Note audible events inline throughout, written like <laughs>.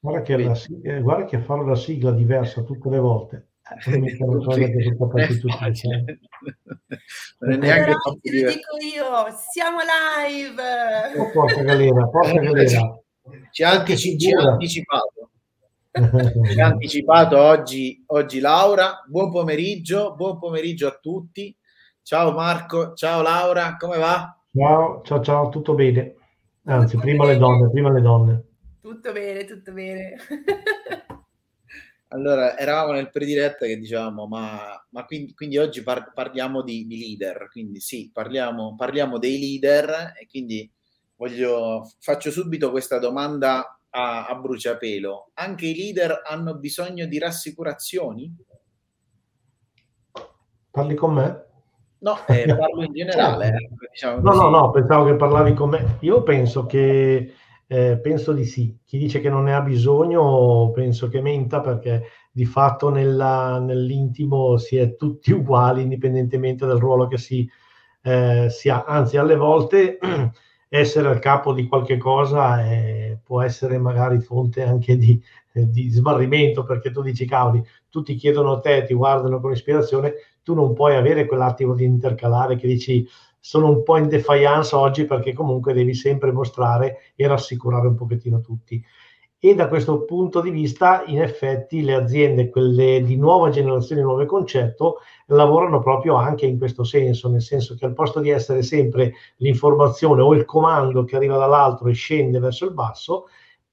Guarda che, la, eh, guarda che fare la sigla diversa tutte le volte. <laughs> <laughs> Non è neanche lo dico io, siamo live! Oh, porca galera, porca <laughs> galera. Ci ha, antici- ci ha anticipato. ci ha anticipato oggi, oggi Laura. Buon pomeriggio, buon pomeriggio a tutti. Ciao Marco, ciao Laura, come va? Ciao, ciao, ciao, tutto bene. Anzi, prima le donne, prima le donne. Tutto bene, tutto bene. <laughs> allora, eravamo nel prediretta che dicevamo, ma, ma quindi, quindi, oggi par- parliamo di, di, leader, quindi sì, parliamo, parliamo dei leader e quindi voglio, faccio subito questa domanda a, a bruciapelo. Anche i leader hanno bisogno di rassicurazioni? Parli con me? No, eh, parlo in generale. Eh, diciamo <laughs> no, no, no, pensavo che parlavi con me. Io penso che eh, penso di sì. Chi dice che non ne ha bisogno, penso che menta perché di fatto nella, nell'intimo si è tutti <laughs> uguali, indipendentemente dal ruolo che si, eh, si ha. Anzi, alle volte <clears throat> essere al capo di qualche cosa eh, può essere magari fonte anche di, di smarrimento perché tu dici cavoli, tutti chiedono a te, ti guardano con ispirazione, tu non puoi avere quell'attimo di intercalare che dici sono un po' in defiance oggi perché comunque devi sempre mostrare e rassicurare un pochettino tutti. E da questo punto di vista, in effetti, le aziende, quelle di nuova generazione, nuovo concetto, lavorano proprio anche in questo senso, nel senso che al posto di essere sempre l'informazione o il comando che arriva dall'alto e scende verso il basso,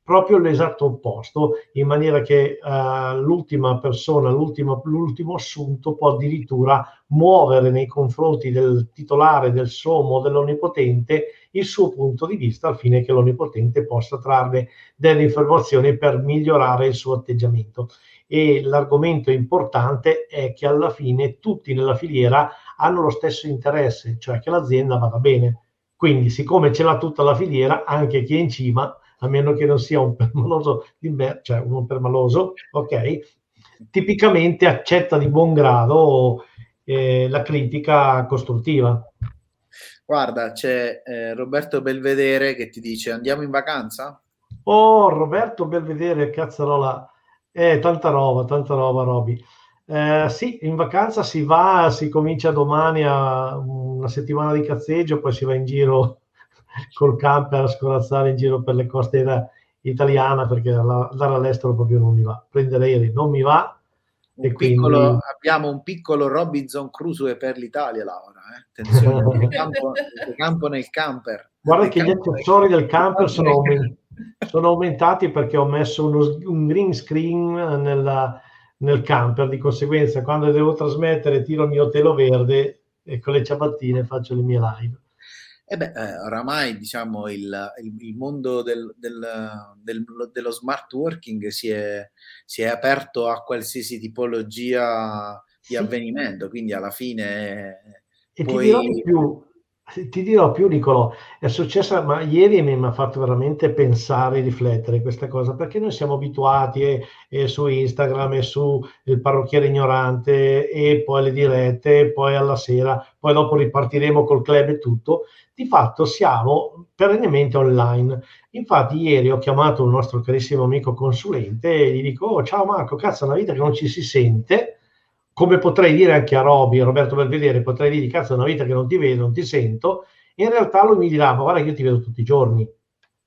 proprio l'esatto opposto, in maniera che uh, l'ultima persona, l'ultimo, l'ultimo assunto può addirittura muovere nei confronti del titolare, del sommo, dell'onnipotente il suo punto di vista al fine che l'onnipotente possa trarre delle informazioni per migliorare il suo atteggiamento. E l'argomento importante è che alla fine tutti nella filiera hanno lo stesso interesse, cioè che l'azienda vada bene. Quindi, siccome ce l'ha tutta la filiera, anche chi è in cima a meno che non sia un permaloso, cioè uno permaloso, ok, tipicamente accetta di buon grado eh, la critica costruttiva. Guarda, c'è eh, Roberto Belvedere che ti dice andiamo in vacanza? Oh, Roberto Belvedere, cazzarola, eh, tanta roba, tanta roba, Roby. Eh, sì, in vacanza si va, si comincia domani a una settimana di cazzeggio, poi si va in giro <laughs> col camper a scorazzare in giro per le coste italiane perché andare all'estero proprio non mi va. Prendere aerei non mi va. Un piccolo, quindi... Abbiamo un piccolo Robinson Crusoe per l'Italia, Laura. Eh? Attenzione, il <laughs> campo, campo nel camper. Guarda che gli accessori del camper sono, aument- sono, aumentati perché ho messo uno, un green screen nella, nel camper, di conseguenza quando devo trasmettere tiro il mio telo verde e con le ciabattine faccio le mie live. E beh, eh, oramai diciamo il, il, il mondo del, del, del, dello smart working si è, si è, aperto a qualsiasi tipologia di sì. avvenimento, quindi alla fine... E puoi... ti dirò di più, ti dirò più Nicolò, è successa, ma ieri mi ha fatto veramente pensare e riflettere questa cosa, perché noi siamo abituati e, e su Instagram e su il parrucchiere ignorante e poi alle dirette, e poi alla sera, poi dopo ripartiremo col club e tutto, di fatto siamo perennemente online. Infatti ieri ho chiamato un nostro carissimo amico consulente e gli dico, oh, ciao Marco, cazzo, è una vita che non ci si sente, come potrei dire anche a Roby, a Roberto Belvedere, potrei dire, cazzo, è una vita che non ti vedo, non ti sento, in realtà lui mi dirà, ma guarda io ti vedo tutti i giorni.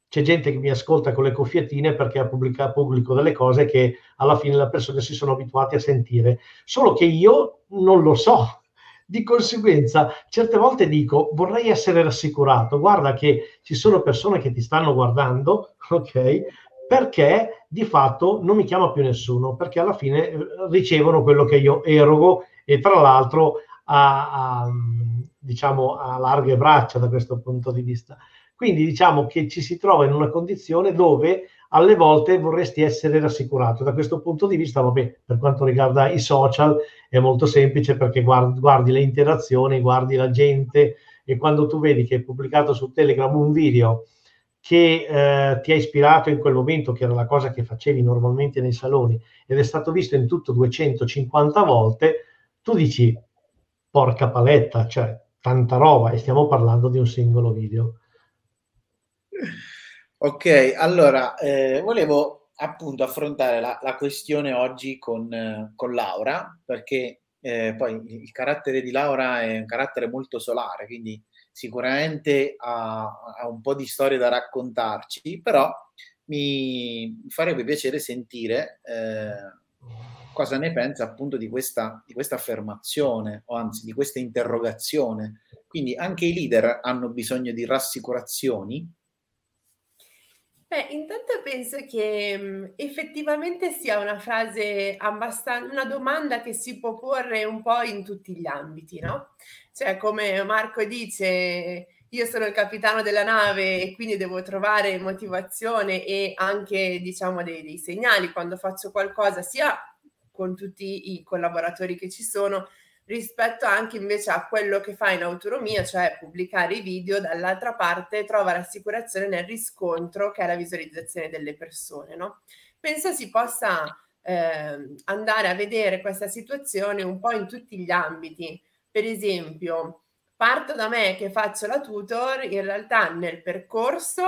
C'è gente che mi ascolta con le cuffietine perché pubblica, pubblico delle cose che alla fine le persone si sono abituate a sentire, solo che io non lo so, di conseguenza, certe volte dico, vorrei essere rassicurato, guarda che ci sono persone che ti stanno guardando, ok? Perché di fatto non mi chiama più nessuno, perché alla fine eh, ricevono quello che io erogo e tra l'altro a, a, diciamo, a larghe braccia da questo punto di vista. Quindi diciamo che ci si trova in una condizione dove alle volte vorresti essere rassicurato. Da questo punto di vista, vabbè, per quanto riguarda i social è molto semplice perché guardi, guardi le interazioni, guardi la gente e quando tu vedi che hai pubblicato su Telegram un video che eh, ti ha ispirato in quel momento, che era la cosa che facevi normalmente nei saloni, ed è stato visto in tutto 250 volte, tu dici, porca paletta, cioè tanta roba, e stiamo parlando di un singolo video. Ok, allora eh, volevo appunto affrontare la, la questione oggi con, con Laura, perché eh, poi il carattere di Laura è un carattere molto solare, quindi sicuramente ha, ha un po' di storie da raccontarci, però mi farebbe piacere sentire eh, cosa ne pensa appunto di questa, di questa affermazione, o anzi di questa interrogazione. Quindi anche i leader hanno bisogno di rassicurazioni? Beh, intanto penso che mh, effettivamente sia una frase abbastanza, una domanda che si può porre un po' in tutti gli ambiti, no? Cioè, come Marco dice, io sono il capitano della nave e quindi devo trovare motivazione e anche, diciamo, dei, dei segnali quando faccio qualcosa, sia con tutti i collaboratori che ci sono, rispetto anche invece a quello che fa in autonomia, cioè pubblicare i video, dall'altra parte trova rassicurazione nel riscontro che è la visualizzazione delle persone. No? Penso si possa eh, andare a vedere questa situazione un po' in tutti gli ambiti. Per esempio, parto da me che faccio la tutor, in realtà nel percorso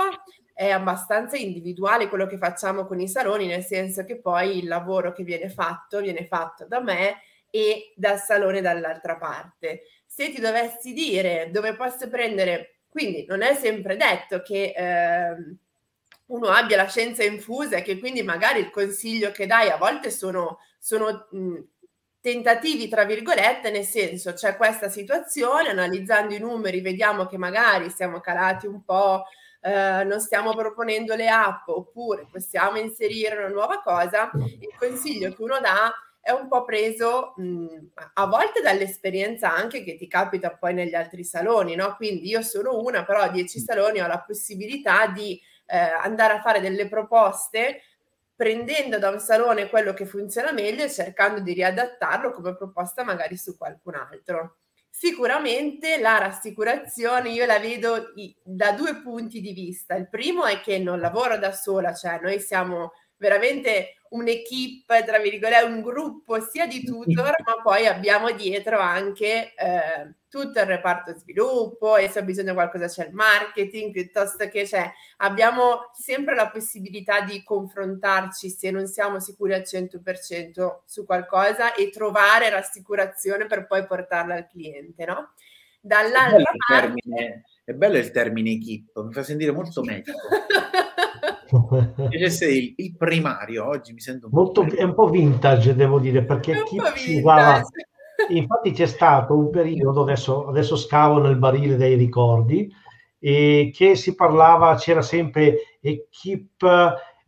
è abbastanza individuale quello che facciamo con i saloni, nel senso che poi il lavoro che viene fatto viene fatto da me e dal salone dall'altra parte. Se ti dovessi dire dove posso prendere, quindi non è sempre detto che eh, uno abbia la scienza infusa e che quindi magari il consiglio che dai a volte sono, sono mh, tentativi, tra virgolette, nel senso c'è questa situazione, analizzando i numeri vediamo che magari siamo calati un po' eh, non stiamo proponendo le app oppure possiamo inserire una nuova cosa, il consiglio che uno dà è un po' preso mh, a volte dall'esperienza anche che ti capita poi negli altri saloni, no? Quindi io sono una, però a 10 saloni ho la possibilità di eh, andare a fare delle proposte prendendo da un salone quello che funziona meglio e cercando di riadattarlo come proposta magari su qualcun altro. Sicuramente la rassicurazione io la vedo da due punti di vista. Il primo è che non lavoro da sola, cioè noi siamo veramente un'equipe, tra virgolette, un gruppo sia di tutor, ma poi abbiamo dietro anche eh, tutto il reparto sviluppo e se ho bisogno di qualcosa c'è il marketing, piuttosto che c'è, abbiamo sempre la possibilità di confrontarci se non siamo sicuri al 100% su qualcosa e trovare rassicurazione per poi portarla al cliente, no? Dall'altra è parte... Termine, è bello il termine equip, mi fa sentire molto meglio. <laughs> Invece il, il primario oggi mi sento molto è un po' vintage devo dire perché chi jugava infatti c'è stato un periodo adesso, adesso scavo nel barile dei ricordi e che si parlava c'era sempre equip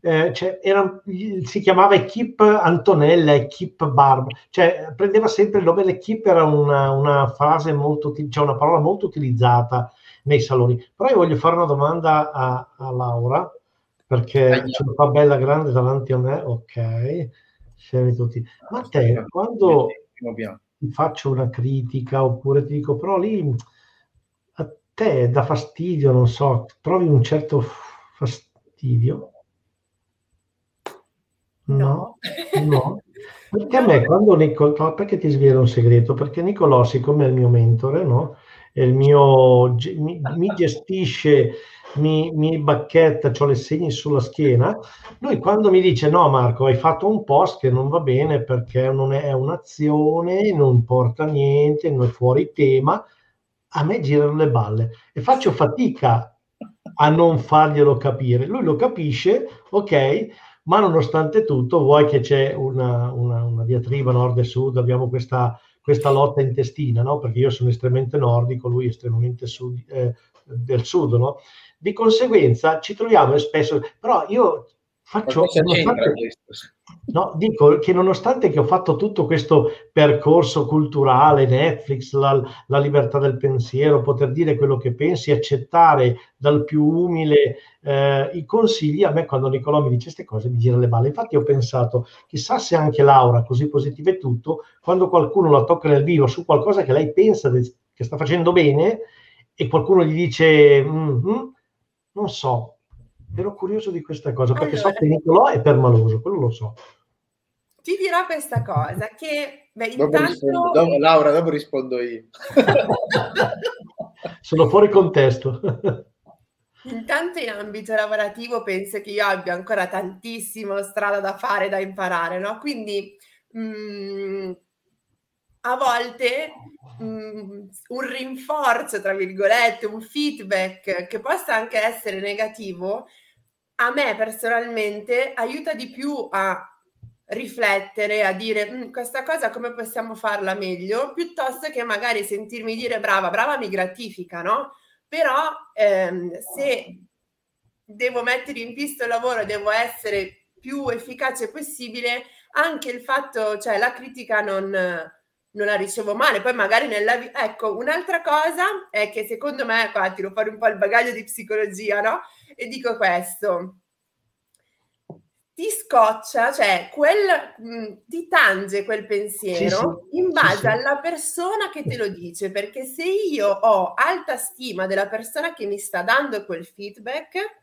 eh, cioè era, si chiamava Equip Antonella, Equip Barb, cioè prendeva sempre il nome Equip era una, una frase molto, cioè una parola molto utilizzata nei saloni. Però io voglio fare una domanda a, a Laura, perché c'è una bella grande davanti a me, ok, fermi tutti. Ma te, quando ti faccio una critica oppure ti dico, però lì a te dà fastidio, non so, trovi un certo fastidio? No, no. Perché a me quando Nicolò, perché ti svelo un segreto? Perché Nicolò, siccome è il mio mentore, no? È il mio, mi, mi gestisce mi, mi bacchetta, ho le segni sulla schiena, lui quando mi dice no Marco hai fatto un post che non va bene perché non è un'azione, non porta niente, non è fuori tema, a me girano le balle e faccio fatica a non farglielo capire. Lui lo capisce, ok, ma nonostante tutto vuoi che c'è una, una, una diatriba nord e sud, abbiamo questa, questa lotta intestina, no? perché io sono estremamente nordico, lui è estremamente sud, eh, del sud, no? Di conseguenza ci troviamo spesso, però io faccio... No, dico che nonostante che ho fatto tutto questo percorso culturale, Netflix, la, la, libertà del pensiero, poter dire quello che pensi, accettare dal più umile eh, i consigli, a me quando Nicolò mi dice queste cose mi gira le balle. Infatti ho pensato, chissà se anche Laura, così positiva e tutto, quando qualcuno la tocca nel vivo su qualcosa che lei pensa de- che sta facendo bene e qualcuno gli dice... Mm-hmm, non so, ero curioso di questa cosa perché allora, so che Nicolò è permaloso, quello lo so. Ti dirò questa cosa che beh, dopo intanto... rispondo, dopo, Laura, dopo rispondo io. <laughs> Sono fuori contesto. Intanto in ambito lavorativo penso che io abbia ancora tantissimo strada da fare, da imparare, no? Quindi mh, mhmm, a volte mh, mhmm, un rinforzo, tra virgolette, un feedback che possa anche essere negativo, a me personalmente aiuta di più a riflettere, a dire mhmm, questa cosa come possiamo farla meglio, piuttosto che magari sentirmi dire brava, brava mi gratifica, no? però ehm, se devo mettere in pista il lavoro, devo essere più efficace possibile, anche il fatto, cioè la critica non, non la ricevo male, poi magari nella vita, ecco, un'altra cosa è che secondo me, qua tiro fuori un po' il bagaglio di psicologia, no? E dico questo, ti scoccia, cioè quel, mh, mm, ti tange quel pensiero sì, sì, in base sì, alla persona che te lo dice, perché se io ho alta stima della persona che mi sta dando quel feedback,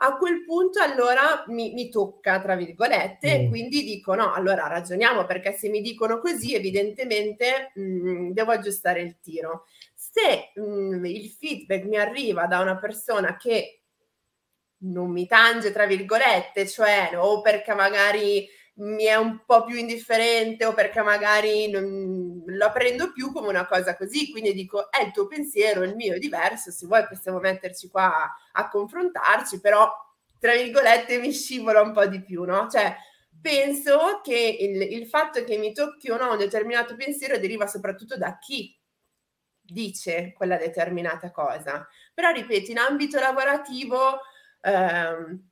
a quel punto allora mi, mi tocca, tra virgolette, mm. e quindi dico no, allora ragioniamo perché se mi dicono così evidentemente mh, mm, devo aggiustare il tiro. Se mh, mm, il feedback mi arriva da una persona che non mi tange, tra virgolette, cioè o perché magari mi è un po' più indifferente o perché magari non, la prendo più come una cosa così, quindi dico è il tuo pensiero, il mio è diverso, se vuoi possiamo metterci qua a, a confrontarci, però tra virgolette mi scivola un po' di più, no? Cioè penso che il, il fatto che mi tocchi o no un determinato pensiero deriva soprattutto da chi dice quella determinata cosa. Però ripeto, in ambito lavorativo ehm,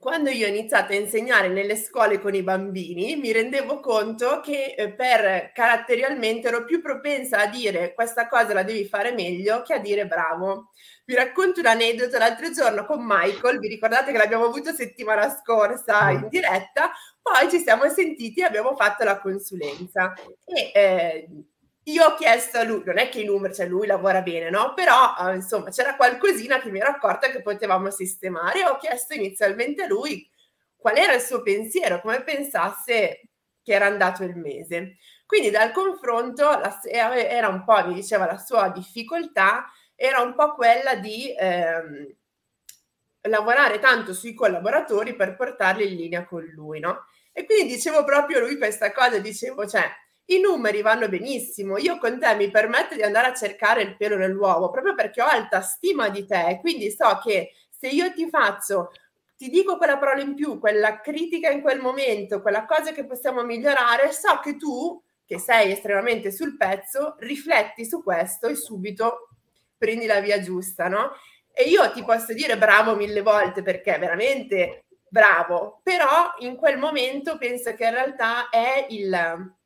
quando io ho iniziato a insegnare nelle scuole con i bambini, mi rendevo conto che eh, per caratterialmente ero più propensa a dire questa cosa la devi fare meglio che a dire bravo. Vi racconto un aneddoto l'altro giorno con Michael, vi ricordate che l'abbiamo avuto settimana scorsa in diretta, poi ci siamo sentiti e abbiamo fatto la consulenza. E eh, io ho chiesto a lui, non è che i numeri, cioè lui lavora bene, no? Però eh, insomma c'era qualcosina che mi ero accorta che potevamo sistemare. Ho chiesto inizialmente a lui qual era il suo pensiero, come pensasse che era andato il mese. Quindi dal confronto la, era un po', mi diceva, la sua difficoltà era un po' quella di ehm, lavorare tanto sui collaboratori per portarli in linea con lui, no? E quindi dicevo proprio lui questa cosa, dicevo, cioè, i numeri vanno benissimo. Io con te mi permetto di andare a cercare il pelo nell'uovo proprio perché ho alta stima di te. Quindi so che se io ti faccio, ti dico quella parola in più, quella critica in quel momento, quella cosa che possiamo migliorare, so che tu, che sei estremamente sul pezzo, rifletti su questo e subito prendi la via giusta, no? E io ti posso dire bravo mille volte perché veramente bravo, però in quel momento penso che in realtà è il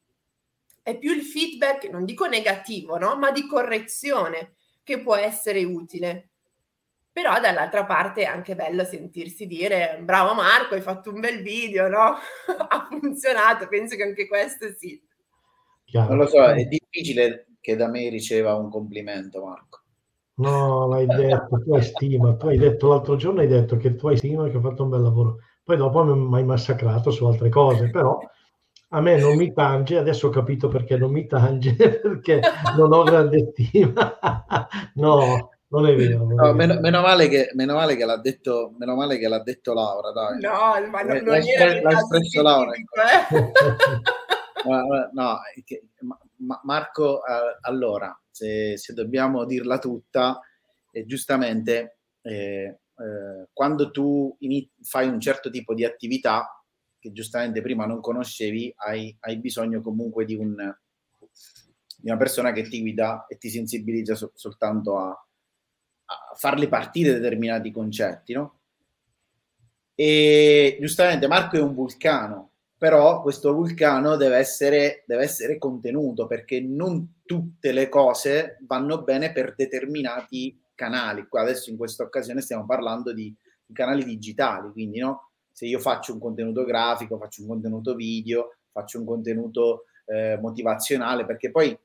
è più il feedback, non dico negativo, no? ma di correzione che può essere utile. Però dall'altra parte è anche bello sentirsi dire bravo Marco, hai fatto un bel video, no? <laughs> ha funzionato, penso che anche questo sì. Chiaro. Non lo so, è difficile che da me riceva un complimento Marco. No, l'hai detto, tu hai stima, tu hai detto l'altro giorno, hai detto che tu hai stima e che hai fatto un bel lavoro. Poi dopo mi hai massacrato su altre cose, però a me non mi tange, adesso ho capito perché non mi tange, <laughs> perché non ho grande stima. no, non è vero. Non no, è meno, meno, male che, meno, male che, l'ha detto, meno male che l'ha detto Laura, dai. No, ma non, non l'ha, l'ha espresso Laura. Eh. <laughs> no, no che, ma, Marco, eh, allora, se, se, dobbiamo dirla tutta, eh, giustamente, eh, eh quando tu inizi, fai un certo tipo di attività, che giustamente prima non conoscevi, hai, hai bisogno comunque di, un, di, una persona che ti guida e ti sensibilizza so, soltanto a, a, farli partire determinati concetti, no? E giustamente Marco è un vulcano, però questo vulcano deve essere, deve essere contenuto perché non tutte le cose vanno bene per determinati canali. Qua adesso in questa occasione stiamo parlando di canali digitali, quindi no? Se io faccio un contenuto grafico, faccio un contenuto video, faccio un contenuto eh, motivazionale, perché poi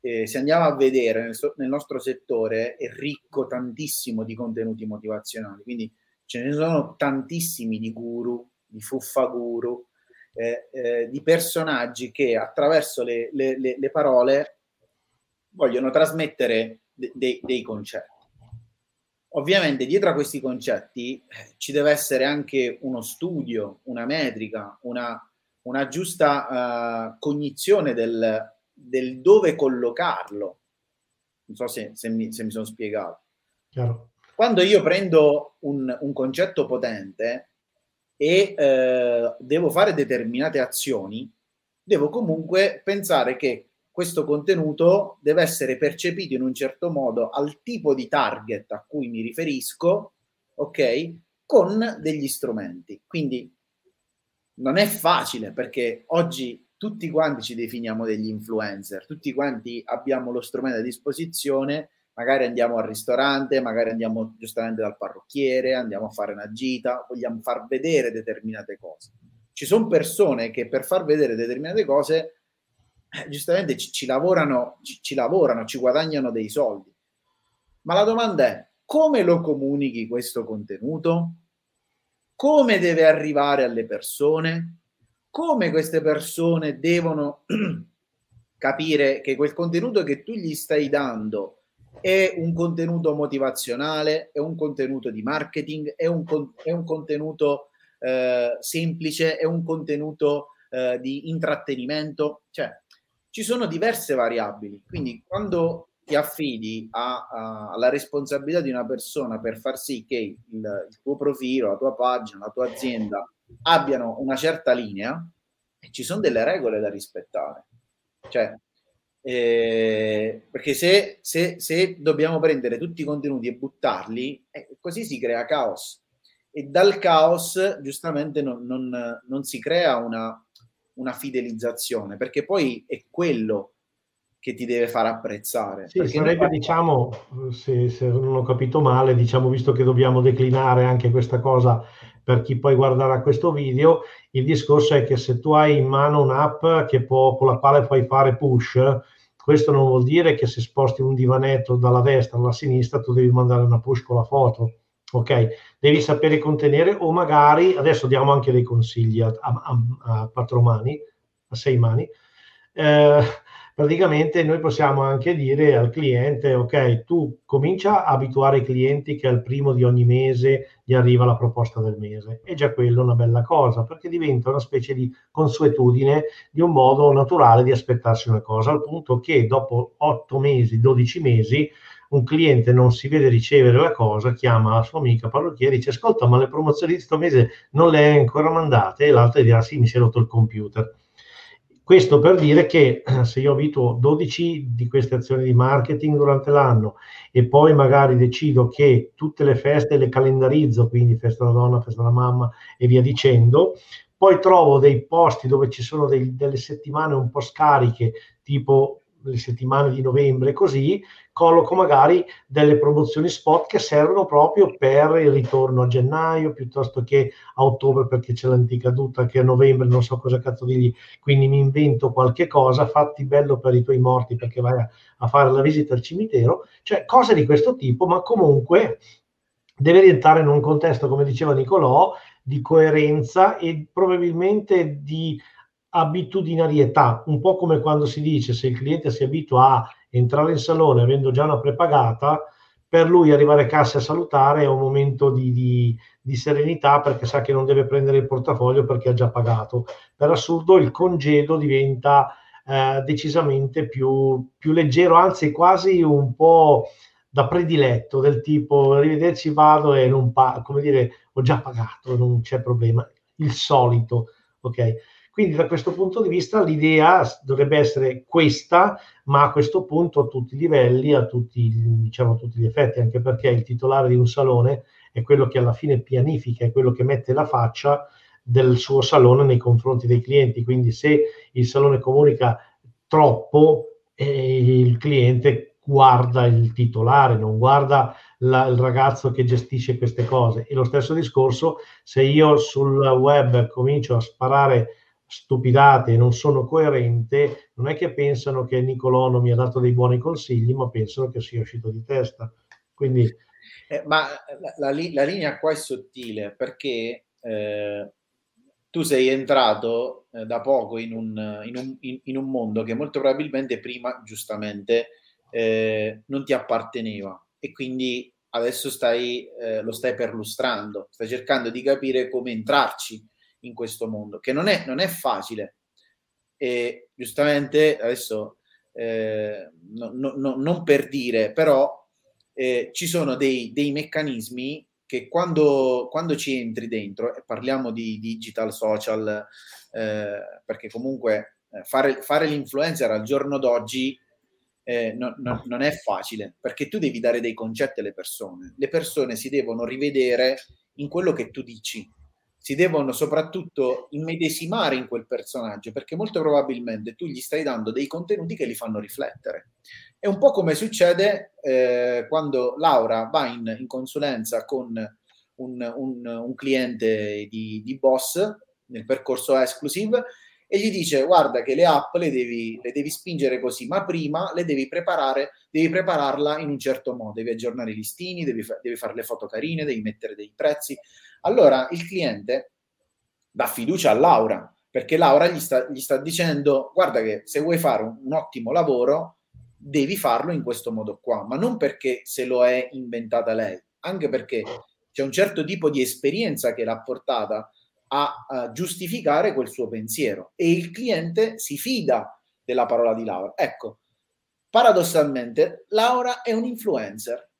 eh, se andiamo a vedere nel, so- nel, nostro settore è ricco tantissimo di contenuti motivazionali, quindi ce ne sono tantissimi di guru, di fuffa guru, eh, eh di personaggi che attraverso le, le, le, le parole vogliono trasmettere de- de- dei concetti. Ovviamente dietro a questi concetti eh, ci deve essere anche uno studio, una metrica, una, una giusta uh, cognizione del, del, dove collocarlo. Non so se, se, mi, se mi, sono spiegato. Chiaro. Quando io prendo un, un concetto potente e uh, devo fare determinate azioni, devo comunque pensare che questo contenuto deve essere percepito in un certo modo al tipo di target a cui mi riferisco, ok? Con degli strumenti. Quindi non è facile perché oggi tutti quanti ci definiamo degli influencer, tutti quanti abbiamo lo strumento a disposizione, magari andiamo al ristorante, magari andiamo giustamente dal parrucchiere, andiamo a fare una gita, vogliamo far vedere determinate cose. Ci sono persone che per far vedere determinate cose eh, giustamente ci, ci lavorano, ci, ci lavorano, ci guadagnano dei soldi. Ma la domanda è come lo comunichi questo contenuto? Come deve arrivare alle persone? Come queste persone devono <clears throat> capire che quel contenuto che tu gli stai dando è un contenuto motivazionale, è un contenuto di marketing, è un, è un contenuto eh, semplice, è un contenuto eh, di intrattenimento? Cioè, ci sono diverse variabili, quindi quando ti affidi a, a, alla responsabilità di una persona per far sì che il, il, tuo profilo, la tua pagina, la tua azienda abbiano una certa linea, ci sono delle regole da rispettare. Cioè, eh, perché se, se, se, dobbiamo prendere tutti i contenuti e buttarli, eh, così si crea caos. E dal caos, giustamente, non, non, non si crea una, una fidelizzazione, perché poi è quello che ti deve far apprezzare. Sì, sarebbe, noi... diciamo, se, se, non ho capito male, diciamo, visto che dobbiamo declinare anche questa cosa per chi poi guarderà questo video, il discorso è che se tu hai in mano un'app che può, con la quale puoi fare push, questo non vuol dire che se sposti un divanetto dalla destra alla sinistra tu devi mandare una push con la foto ok? Devi sapere contenere o magari, adesso diamo anche dei consigli a, a, a quattro mani, a sei mani, eh, praticamente noi possiamo anche dire al cliente, ok, tu comincia a abituare i clienti che al primo di ogni mese gli arriva la proposta del mese. E già quello è una bella cosa, perché diventa una specie di consuetudine di un modo naturale di aspettarsi una cosa, al punto che dopo otto mesi, dodici mesi, un cliente non si vede ricevere la cosa, chiama la sua amica parrucchiere e dice ascolta ma le promozioni di questo mese non le hai ancora mandate e l'altra dirà sì mi si è rotto il computer. Questo per dire che <clears throat> se io avuto 12 di queste azioni di marketing durante l'anno e poi magari decido che tutte le feste le calendarizzo, quindi festa della donna, festa della mamma e via dicendo, poi trovo dei posti dove ci sono dei, delle settimane un po' scariche, tipo le settimane di novembre, così colloco magari delle promozioni spot che servono proprio per il ritorno a gennaio piuttosto che a ottobre perché c'è l'antica caduta che a novembre non so cosa cazzo dirgli, quindi mi invento qualche cosa, fatti bello per i tuoi morti perché vai a, a fare la visita al cimitero, cioè cose di questo tipo, ma comunque deve rientrare in un contesto, come diceva Nicolò, di coerenza e probabilmente di abitudinarietà, un po' come quando si dice se il cliente si abitua a entrare in salone avendo già una prepagata, per lui arrivare a casa e salutare è un momento di, di, di, serenità perché sa che non deve prendere il portafoglio perché ha già pagato. Per assurdo il congedo diventa eh, decisamente più, più leggero, anzi quasi un po' da prediletto, del tipo arrivederci vado e non pago, come dire ho già pagato, non c'è problema, il solito, ok? Quindi da questo punto di vista l'idea dovrebbe essere questa, ma a questo punto a tutti i livelli, a tutti, diciamo, a tutti gli effetti, anche perché il titolare di un salone è quello che alla fine pianifica, è quello che mette la faccia del suo salone nei confronti dei clienti. Quindi se il salone comunica troppo, eh, il cliente guarda il titolare, non guarda la, il ragazzo che gestisce queste cose. E lo stesso discorso, se io sul web comincio a sparare stupidate e non sono coerente, non è che pensano che Nicolò non mi ha dato dei buoni consigli, ma pensano che sia uscito di testa. Quindi... Eh, ma la, la, la, linea qua è sottile perché eh, tu sei entrato eh, da poco in un, in, un, in, in un, mondo che molto probabilmente prima, giustamente, eh, non ti apparteneva e quindi adesso stai, eh, lo stai perlustrando, stai cercando di capire come entrarci in questo mondo, che non è, non è facile. E giustamente adesso eh, no, no, no, non per dire, però eh, ci sono dei, dei, meccanismi che quando, quando, ci entri dentro, e parliamo di digital social, eh, perché comunque eh, fare, fare l'influencer al giorno d'oggi eh, no, no, non è facile perché tu devi dare dei concetti alle persone. Le persone si devono rivedere in quello che tu dici, si devono soprattutto immedesimare in quel personaggio perché molto probabilmente tu gli stai dando dei contenuti che li fanno riflettere. È un po' come succede eh, quando Laura va in, in consulenza con un, un, un cliente di, di Boss nel percorso exclusive e gli dice guarda che le app le devi, le devi spingere così, ma prima le devi preparare, devi prepararla in un certo modo, devi aggiornare i listini, devi, fa- devi fare le foto carine, devi mettere dei prezzi. Allora il cliente dà fiducia a Laura, perché Laura gli sta, gli sta dicendo guarda che se vuoi fare un, un ottimo lavoro devi farlo in questo modo qua, ma non perché se lo è inventata lei, anche perché c'è un certo tipo di esperienza che l'ha portata a, a giustificare quel suo pensiero. E il cliente si fida della parola di Laura. Ecco, paradossalmente Laura è un influencer,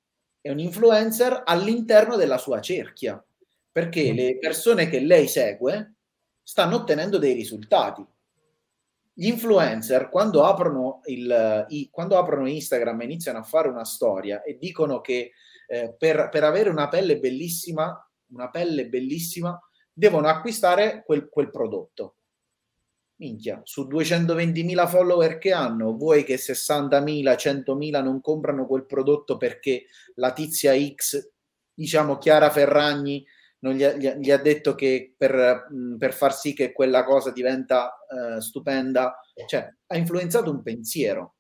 è un influencer all'interno della sua cerchia, perché mm. le persone che lei segue stanno ottenendo dei risultati. Gli influencer, quando aprono, il, i, quando aprono Instagram e iniziano a fare una storia e dicono che eh, per, per avere una pelle bellissima, una pelle bellissima, devono acquistare quel, quel prodotto. Minchia, su 220.000 follower che hanno, vuoi che 60.000, 100.000 non comprano quel prodotto perché la tizia X, diciamo Chiara Ferragni, non gli ha, gli ha detto che per, per, far sì che quella cosa diventa uh, stupenda, cioè ha influenzato un pensiero.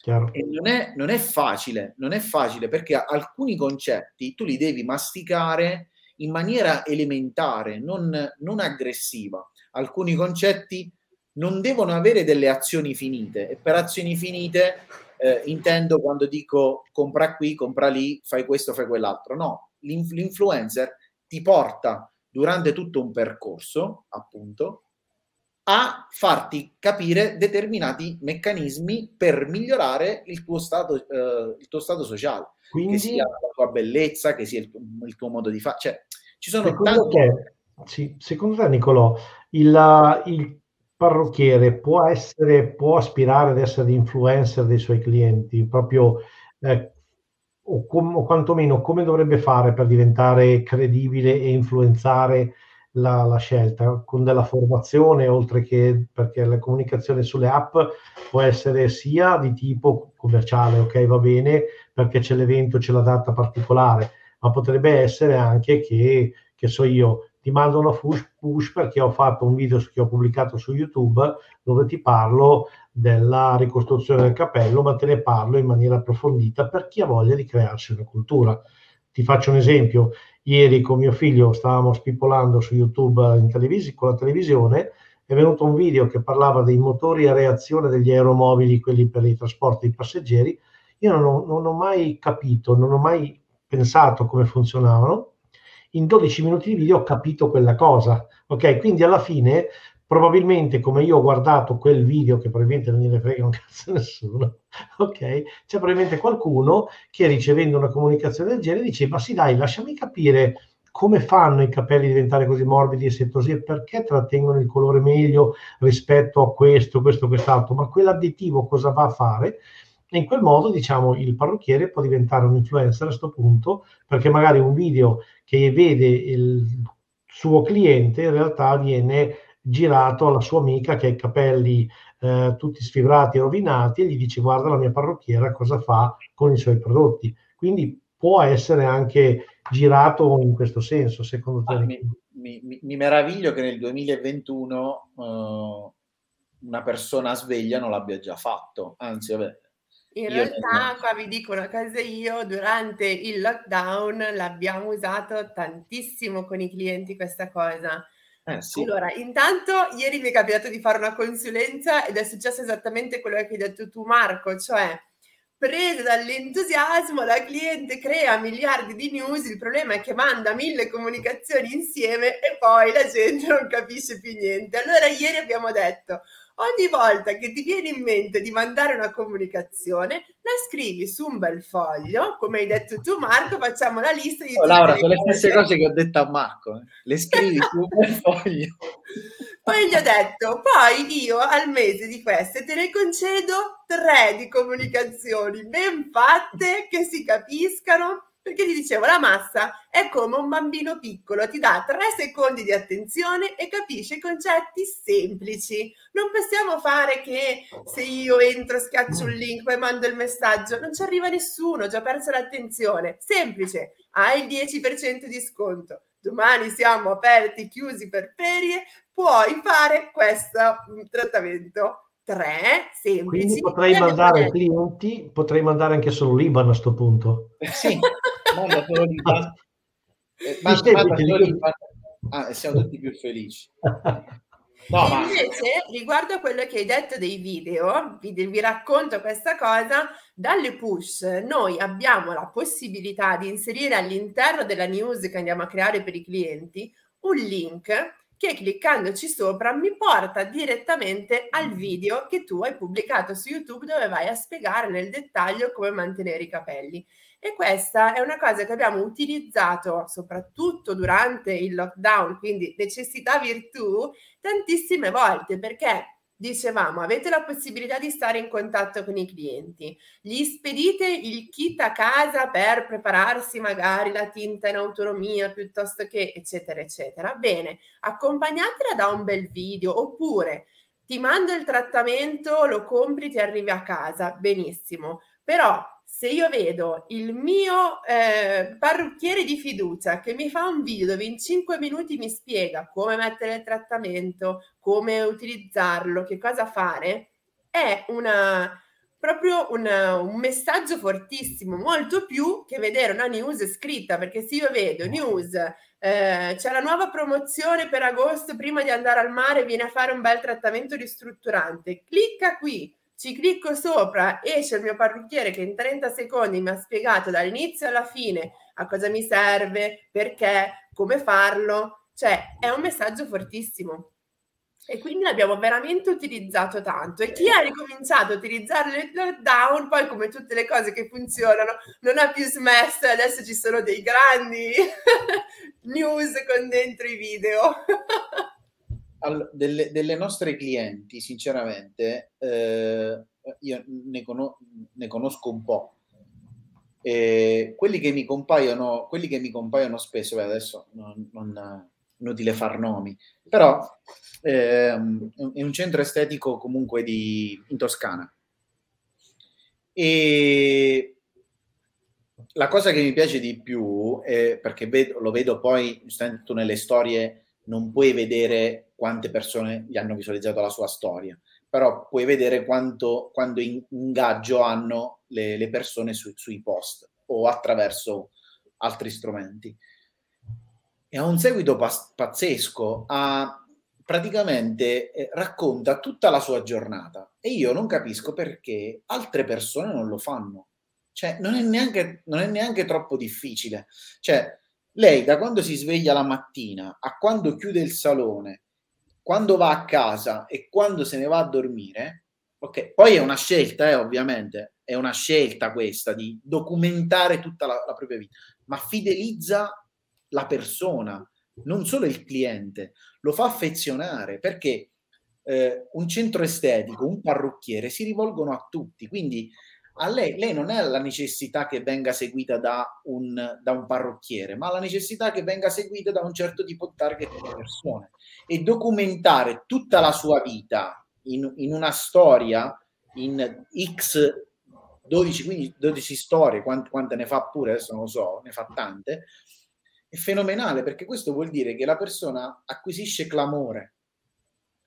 Chiaro. E non è, non è facile, non è facile perché alcuni concetti tu li devi masticare in maniera elementare, non, non aggressiva. Alcuni concetti non devono avere delle azioni finite e per azioni finite eh, intendo quando dico compra qui, compra lì, fai questo, fai quell'altro. No, l'influencer ti porta durante tutto un percorso, appunto, a farti capire determinati meccanismi per migliorare il tuo stato, eh, il tuo stato sociale. Quindi, che sia la tua bellezza, che sia il, il tuo modo di fare. Cioè, ci sono secondo tanti... Te, sì, secondo te, Nicolò, il, il parrucchiere può essere, può aspirare ad essere influencer dei suoi clienti, proprio eh, o, com, o, quantomeno come dovrebbe fare per diventare credibile e influenzare la, la, scelta? Con della formazione, oltre che perché la comunicazione sulle app può essere sia di tipo commerciale, ok, va bene, perché c'è l'evento, c'è la data particolare, ma potrebbe essere anche che, che so io, ti mando una push, perché ho fatto un video che ho pubblicato su YouTube dove ti parlo della ricostruzione del capello, ma te ne parlo in maniera approfondita per chi ha voglia di crearsi una cultura. Ti faccio un esempio, ieri con mio figlio stavamo spippolando su YouTube televisi- con la televisione, è venuto un video che parlava dei motori a reazione degli aeromobili, quelli per i trasporti di passeggeri. Io non ho, non ho mai capito, non ho mai pensato come funzionavano, in 12 minuti di video ho capito quella cosa. Ok, quindi alla fine probabilmente come io ho guardato quel video che probabilmente non gliene frega un cazzo a nessuno, <laughs> ok? C'è probabilmente qualcuno che ricevendo una comunicazione del genere dice ma sì dai lasciami capire come fanno i capelli a diventare così morbidi e setosi e perché trattengono il colore meglio rispetto a questo, questo, quest'altro, ma quell'additivo cosa va a fare? E in quel modo, diciamo, il parrucchiere può diventare un influencer a questo punto, perché magari un video che vede il suo cliente in realtà viene girato alla sua amica che ha i capelli eh, tutti sfibrati e rovinati e gli dice guarda la mia parrucchiera cosa fa con i suoi prodotti. Quindi può essere anche girato in questo senso, secondo te? Ah, mi, mi, mi, meraviglio che nel 2021 uh, una persona sveglia non l'abbia già fatto, anzi, vabbè, in realtà, qua vi dico una cosa io, durante il lockdown l'abbiamo usato tantissimo con i clienti questa cosa. Eh, sì. Allora, intanto ieri mi è capitato di fare una consulenza ed è successo esattamente quello che hai detto tu Marco, cioè presa dall'entusiasmo, la cliente crea miliardi di news, il problema è che manda mille comunicazioni insieme e poi la gente non capisce più niente. Allora ieri abbiamo detto, ogni volta che ti viene in mente di mandare una comunicazione, la scrivi su un bel foglio, come hai detto tu Marco, facciamo la lista di... Oh, Laura, sono le stesse cose che ho detto a Marco, eh. le scrivi <laughs> su un bel foglio. Poi gli ho detto, poi io al mese di queste te ne concedo tre di comunicazioni ben fatte, che si capiscano, perché ti dicevo, la massa è come un bambino piccolo, ti dà tre secondi di attenzione e capisce i concetti semplici. Non possiamo fare che se io entro, schiaccio un link, poi mando il messaggio, non ci arriva nessuno, ho già perso l'attenzione. Semplice, hai il 10% di sconto. Domani siamo aperti, chiusi per ferie, puoi fare questo mm, trattamento tre semplici. Quindi potrei mandare clienti, potrei mandare anche solo l'Iban a questo punto. Sì, manda solo l'Iban. Eh, manda, manda solo l'Iban. Ah, siamo tutti più felici. No, ma... Invece, riguardo a quello che hai detto dei video, vi, vi, racconto questa cosa, dalle push noi abbiamo la possibilità di inserire all'interno della news che andiamo a creare per i clienti un link che cliccandoci sopra mi porta direttamente al video che tu hai pubblicato su YouTube dove vai a spiegare nel dettaglio come mantenere i capelli. E questa è una cosa che abbiamo utilizzato soprattutto durante il lockdown, quindi necessità virtù, tantissime volte perché dicevamo, avete la possibilità di stare in contatto con i clienti, gli spedite il kit a casa per prepararsi magari la tinta in autonomia piuttosto che eccetera eccetera. Bene, accompagnatela da un bel video oppure ti mando il trattamento, lo compri, ti arrivi a casa, benissimo. Però se io vedo il mio eh, parrucchiere di fiducia che mi fa un video dove in 5 minuti mi spiega come mettere il trattamento, come utilizzarlo, che cosa fare, è una, proprio una, un messaggio fortissimo, molto più che vedere una news scritta, perché se io vedo news, eh, c'è la nuova promozione per agosto, prima di andare al mare viene a fare un bel trattamento ristrutturante, clicca qui ci clicco sopra, esce il mio parrucchiere che in 30 secondi mi ha spiegato dall'inizio alla fine a cosa mi serve, perché, come farlo, cioè è un messaggio fortissimo. E quindi l'abbiamo veramente utilizzato tanto. E chi ha ricominciato a utilizzare il lockdown, poi come tutte le cose che funzionano, non ha più smesso e adesso ci sono dei grandi <laughs> news con dentro i video. <laughs> all, delle, delle, nostre clienti, sinceramente, eh, io ne, con- ne, conosco un po'. E quelli che mi compaiono, quelli che mi compaiono spesso, beh, adesso non, non inutile far nomi, però eh, è un centro estetico comunque di, in Toscana. E la cosa che mi piace di più, è perché vedo, lo vedo poi, tu nelle storie non puoi vedere quante persone gli hanno visualizzato la sua storia, però puoi vedere quanto, quando in, ingaggio hanno le, le persone su, sui post o attraverso altri strumenti. E ha un seguito pas- pazzesco, ha, praticamente eh, racconta tutta la sua giornata e io non capisco perché altre persone non lo fanno. Cioè, non è neanche, non è neanche troppo difficile. Cioè, lei da quando si sveglia la mattina a quando chiude il salone, quando va a casa e quando se ne va a dormire, ok, poi è una scelta, eh, ovviamente, è una scelta questa di documentare tutta la, la propria vita, ma fidelizza la persona, non solo il cliente, lo fa affezionare perché eh, un centro estetico, un parrucchiere si rivolgono a tutti, quindi a lei, lei non ha la necessità che venga seguita da un, da un, parrucchiere, ma la necessità che venga seguita da un certo tipo di target di persone. E documentare tutta la sua vita in, in una storia in X 12, 15, 12 storie, quante, quante ne fa pure, adesso non lo so, ne fa tante, è fenomenale perché questo vuol dire che la persona acquisisce clamore,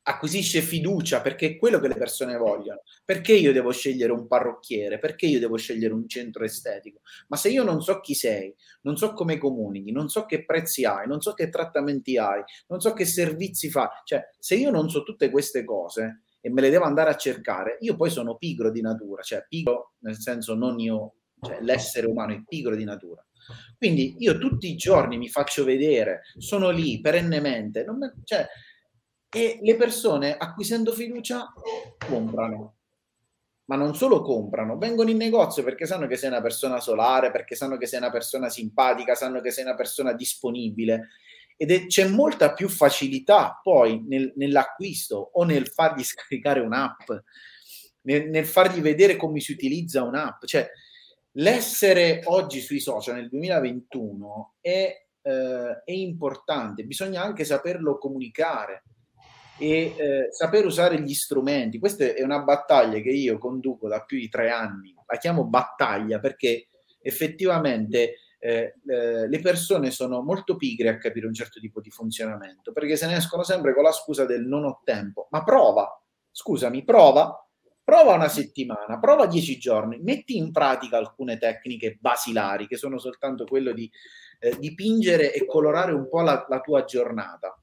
acquisisce fiducia perché è quello che le persone vogliono. Perché io devo scegliere un parrucchiere? Perché io devo scegliere un centro estetico? Ma se io non so chi sei, non so come comunichi, non so che prezzi hai, non so che trattamenti hai, non so che servizi fa, cioè se io non so tutte queste cose, e me le devo andare a cercare, io poi sono pigro di natura, cioè pigro nel senso non io, cioè l'essere umano è pigro di natura. Quindi io tutti i giorni mi faccio vedere, sono lì perennemente, me, cioè, e le persone acquisendo fiducia comprano. Ma non solo comprano, vengono in negozio perché sanno che sei una persona solare, perché sanno che sei una persona simpatica, sanno che sei una persona disponibile ed è, c'è molta più facilità poi nel, nell'acquisto o nel fargli scaricare un'app, nel, nel fargli vedere come si utilizza un'app. Cioè, l'essere oggi sui social nel 2021 è, eh, è importante, bisogna anche saperlo comunicare e eh, saper usare gli strumenti. Questa è una battaglia che io conduco da più di tre anni, la chiamo battaglia perché effettivamente eh, eh, le persone sono molto pigre a capire un certo tipo di funzionamento perché se ne escono sempre con la scusa del non ho tempo. Ma prova, scusami, prova, prova una settimana, prova dieci giorni, metti in pratica alcune tecniche basilari che sono soltanto quello di eh, dipingere e colorare un po' la, la tua giornata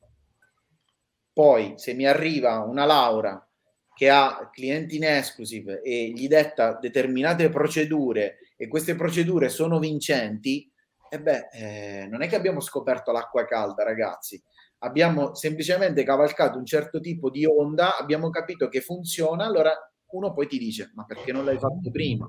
poi, se mi arriva una Laura che ha clienti in exclusive e gli detta determinate procedure e queste procedure sono vincenti, e beh, eh, non è che abbiamo scoperto l'acqua calda, ragazzi. Abbiamo semplicemente cavalcato un certo tipo di onda, abbiamo capito che funziona, allora uno poi ti dice, ma perché non l'hai fatto prima?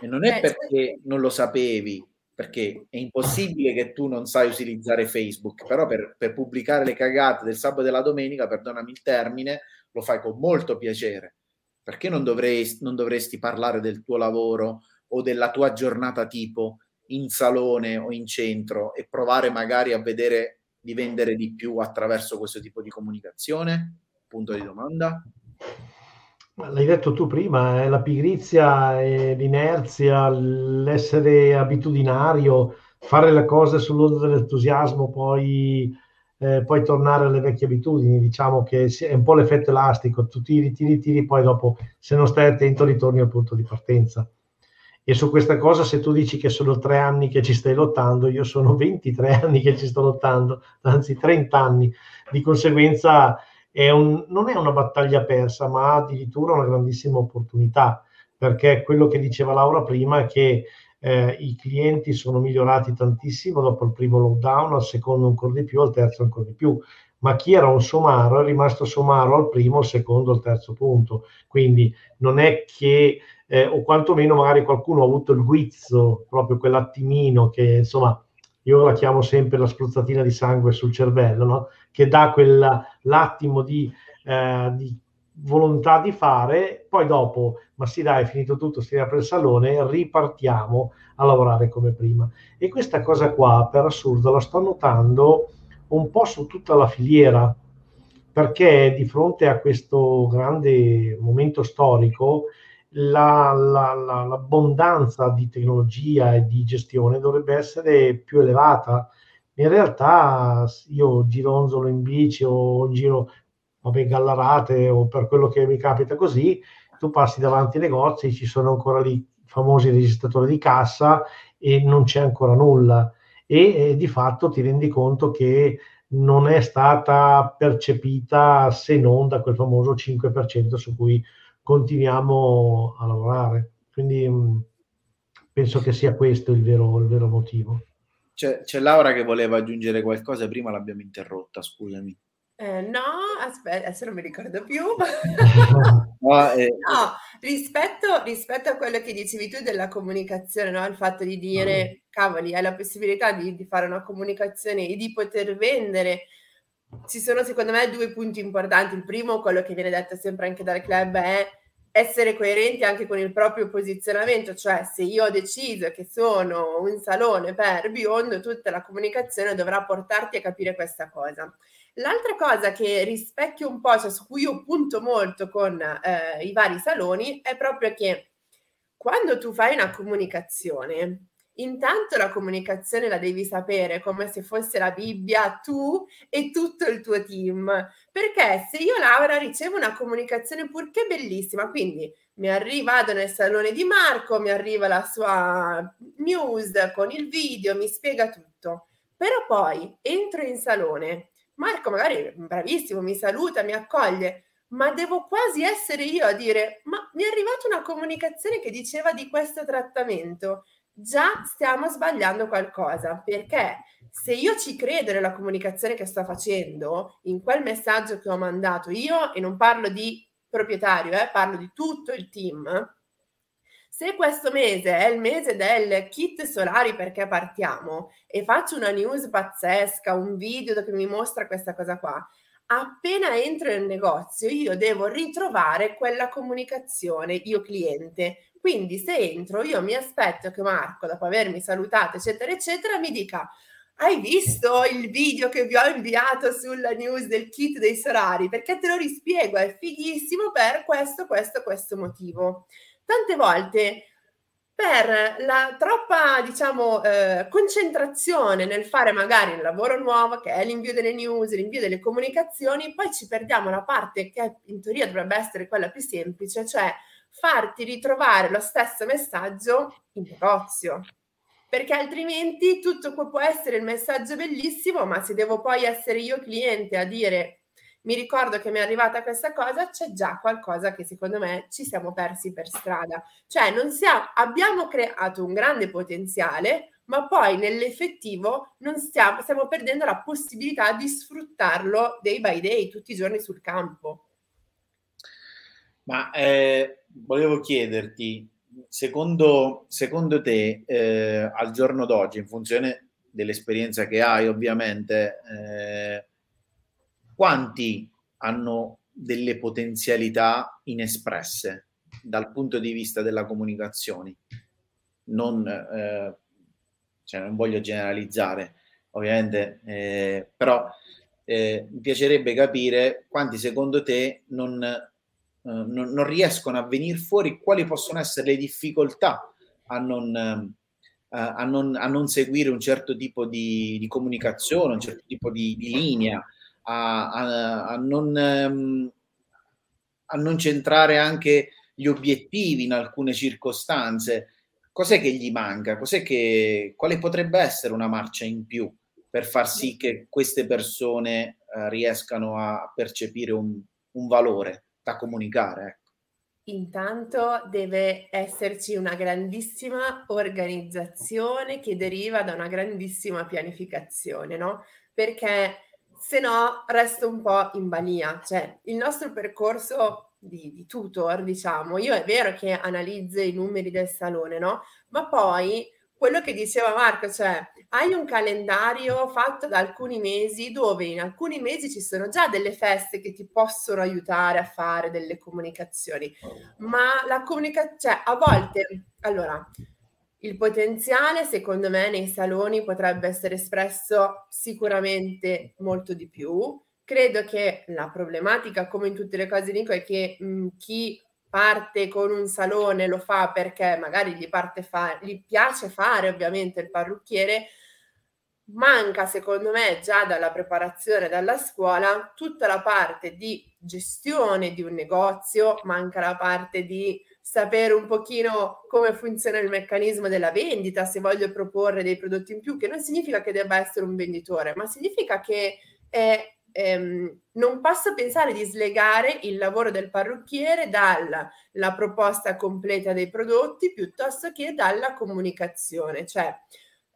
E non è perché non lo sapevi, perché è impossibile che tu non sai utilizzare Facebook, però per, per pubblicare le cagate del sabato e della domenica, perdonami il termine, lo fai con molto piacere. Perché non dovresti, non dovresti parlare del tuo lavoro o della tua giornata tipo in salone o in centro e provare magari a vedere di vendere di più attraverso questo tipo di comunicazione? Punto di domanda. L'hai detto tu prima, è la pigrizia, è l'inerzia, l'essere abitudinario, fare le cose sull'onda dell'entusiasmo, poi, eh, poi tornare alle vecchie abitudini. Diciamo che è un po' l'effetto elastico, tu tiri, tiri, tiri, poi dopo se non stai attento ritorni al punto di partenza. E su questa cosa, se tu dici che sono tre anni che ci stai lottando, io sono <laughs> 23 anni che ci sto lottando, anzi 30 anni. Di conseguenza è un, non è una battaglia persa, ma addirittura una grandissima opportunità, perché quello che diceva Laura prima è che eh, i clienti sono migliorati tantissimo dopo il primo lockdown, al secondo ancora di più, al terzo ancora di più, ma chi era un somaro è rimasto somaro al primo, al secondo, al terzo punto. Quindi non è che, eh, o quantomeno magari qualcuno ha avuto il guizzo, proprio quell'attimino che insomma io la chiamo sempre la spruzzatina di sangue sul cervello, no? Che dà quell'attimo di, eh, di, volontà di fare, poi dopo, ma sì dai, è finito tutto, si riapre il salone, ripartiamo a lavorare come prima. E questa cosa qua, per assurdo, la sto notando un po' su tutta la filiera, perché di fronte a questo grande momento storico, la, la, la, l'abbondanza di tecnologia e di gestione dovrebbe essere più elevata. In realtà io gironzolo in bici o giro vabbè, gallarate o per quello che mi capita così, tu passi davanti ai negozi, ci sono ancora lì i famosi registratori di cassa e non c'è ancora nulla. E, e di fatto ti rendi conto che non è stata percepita se non da quel famoso 5% su cui continuiamo a lavorare. Quindi mh, mm, penso che sia questo il vero, il vero motivo. C'è, c'è, Laura che voleva aggiungere qualcosa, prima l'abbiamo interrotta, scusami. Eh, no, aspetta, adesso non mi ricordo più. <laughs> no, eh, no rispetto, rispetto, a quello che dicevi tu della comunicazione, no? il fatto di dire, mm. cavoli, hai la possibilità di, di fare una comunicazione e di poter vendere ci sono secondo me due punti importanti. Il primo, quello che viene detto sempre anche dal club, è essere coerenti anche con il proprio posizionamento, cioè se io ho deciso che sono un salone per biondo, tutta la comunicazione dovrà portarti a capire questa cosa. L'altra cosa che rispecchio un po', cioè su cui io punto molto con eh, i vari saloni, è proprio che quando tu fai una comunicazione, Intanto la comunicazione la devi sapere come se fosse la Bibbia, tu e tutto il tuo team. Perché se io, Laura, ricevo una comunicazione purché bellissima, quindi mi arriva, nel salone di Marco, mi arriva la sua news con il video, mi spiega tutto. Però poi entro in salone, Marco magari bravissimo, mi saluta, mi accoglie, ma devo quasi essere io a dire, ma mi è arrivata una comunicazione che diceva di questo trattamento, già stiamo sbagliando qualcosa, perché se io ci credo nella comunicazione che sto facendo, in quel messaggio che ho mandato io, e non parlo di proprietario, eh, parlo di tutto il team, se questo mese è il mese del kit solari perché partiamo e faccio una news pazzesca, un video che mi mostra questa cosa qua, appena entro nel negozio io devo ritrovare quella comunicazione io cliente. Quindi se entro io mi aspetto che Marco, dopo avermi salutato, eccetera, eccetera, mi dica hai visto il video che vi ho inviato sulla news del kit dei solari? Perché te lo rispiego, è fighissimo per questo, questo, questo motivo. Tante volte per la troppa, diciamo, eh, concentrazione nel fare magari un lavoro nuovo, che è l'invio delle news, l'invio delle comunicazioni, poi ci perdiamo la parte che in teoria dovrebbe essere quella più semplice, cioè farti ritrovare lo stesso messaggio in negozio. Perché altrimenti tutto può essere il messaggio bellissimo, ma se devo poi essere io cliente a dire mi ricordo che mi è arrivata questa cosa, c'è già qualcosa che secondo me ci siamo persi per strada. Cioè non siamo, abbiamo creato un grande potenziale, ma poi nell'effettivo non stiamo, stiamo perdendo la possibilità di sfruttarlo day by day, tutti i giorni sul campo. Ma eh, volevo chiederti, secondo, secondo te, eh, al giorno d'oggi, in funzione dell'esperienza che hai ovviamente, eh, quanti hanno delle potenzialità inespresse dal punto di vista della comunicazione? Non, eh, cioè non voglio generalizzare, ovviamente, eh, però eh, mi piacerebbe capire quanti secondo te non, eh, non, non, riescono a venire fuori, quali possono essere le difficoltà a non, eh, a non, a seguire un certo tipo di, di, comunicazione, un certo tipo di, di linea, a, a, a, non, um, a non centrare anche gli obiettivi in alcune circostanze. Cos'è che gli manca? Cos'è che, quale potrebbe essere una marcia in più per far sì che queste persone uh, riescano a percepire un, un valore da comunicare? Ecco. Intanto deve esserci una grandissima organizzazione che deriva da una grandissima pianificazione, no? Perché se no resto un po' in balia. Cioè, il nostro percorso di, di, tutor, diciamo, io è vero che analizzo i numeri del salone, no? Ma poi quello che diceva Marco, cioè hai un calendario fatto da alcuni mesi dove in alcuni mesi ci sono già delle feste che ti possono aiutare a fare delle comunicazioni, ma la comunicazione, cioè a volte, allora, il potenziale, secondo me, nei saloni potrebbe essere espresso sicuramente molto di più. Credo che la problematica, come in tutte le cose, Nico, è che mh, chi parte con un salone lo fa perché magari gli, fa- gli piace fare ovviamente il parrucchiere, manca secondo me già dalla preparazione dalla scuola tutta la parte di gestione di un negozio, manca la parte di sapere un pochino come funziona il meccanismo della vendita, se voglio proporre dei prodotti in più, che non significa che debba essere un venditore, ma significa che è, ehm, non posso pensare di slegare il lavoro del parrucchiere dalla proposta completa dei prodotti piuttosto che dalla comunicazione. Cioè,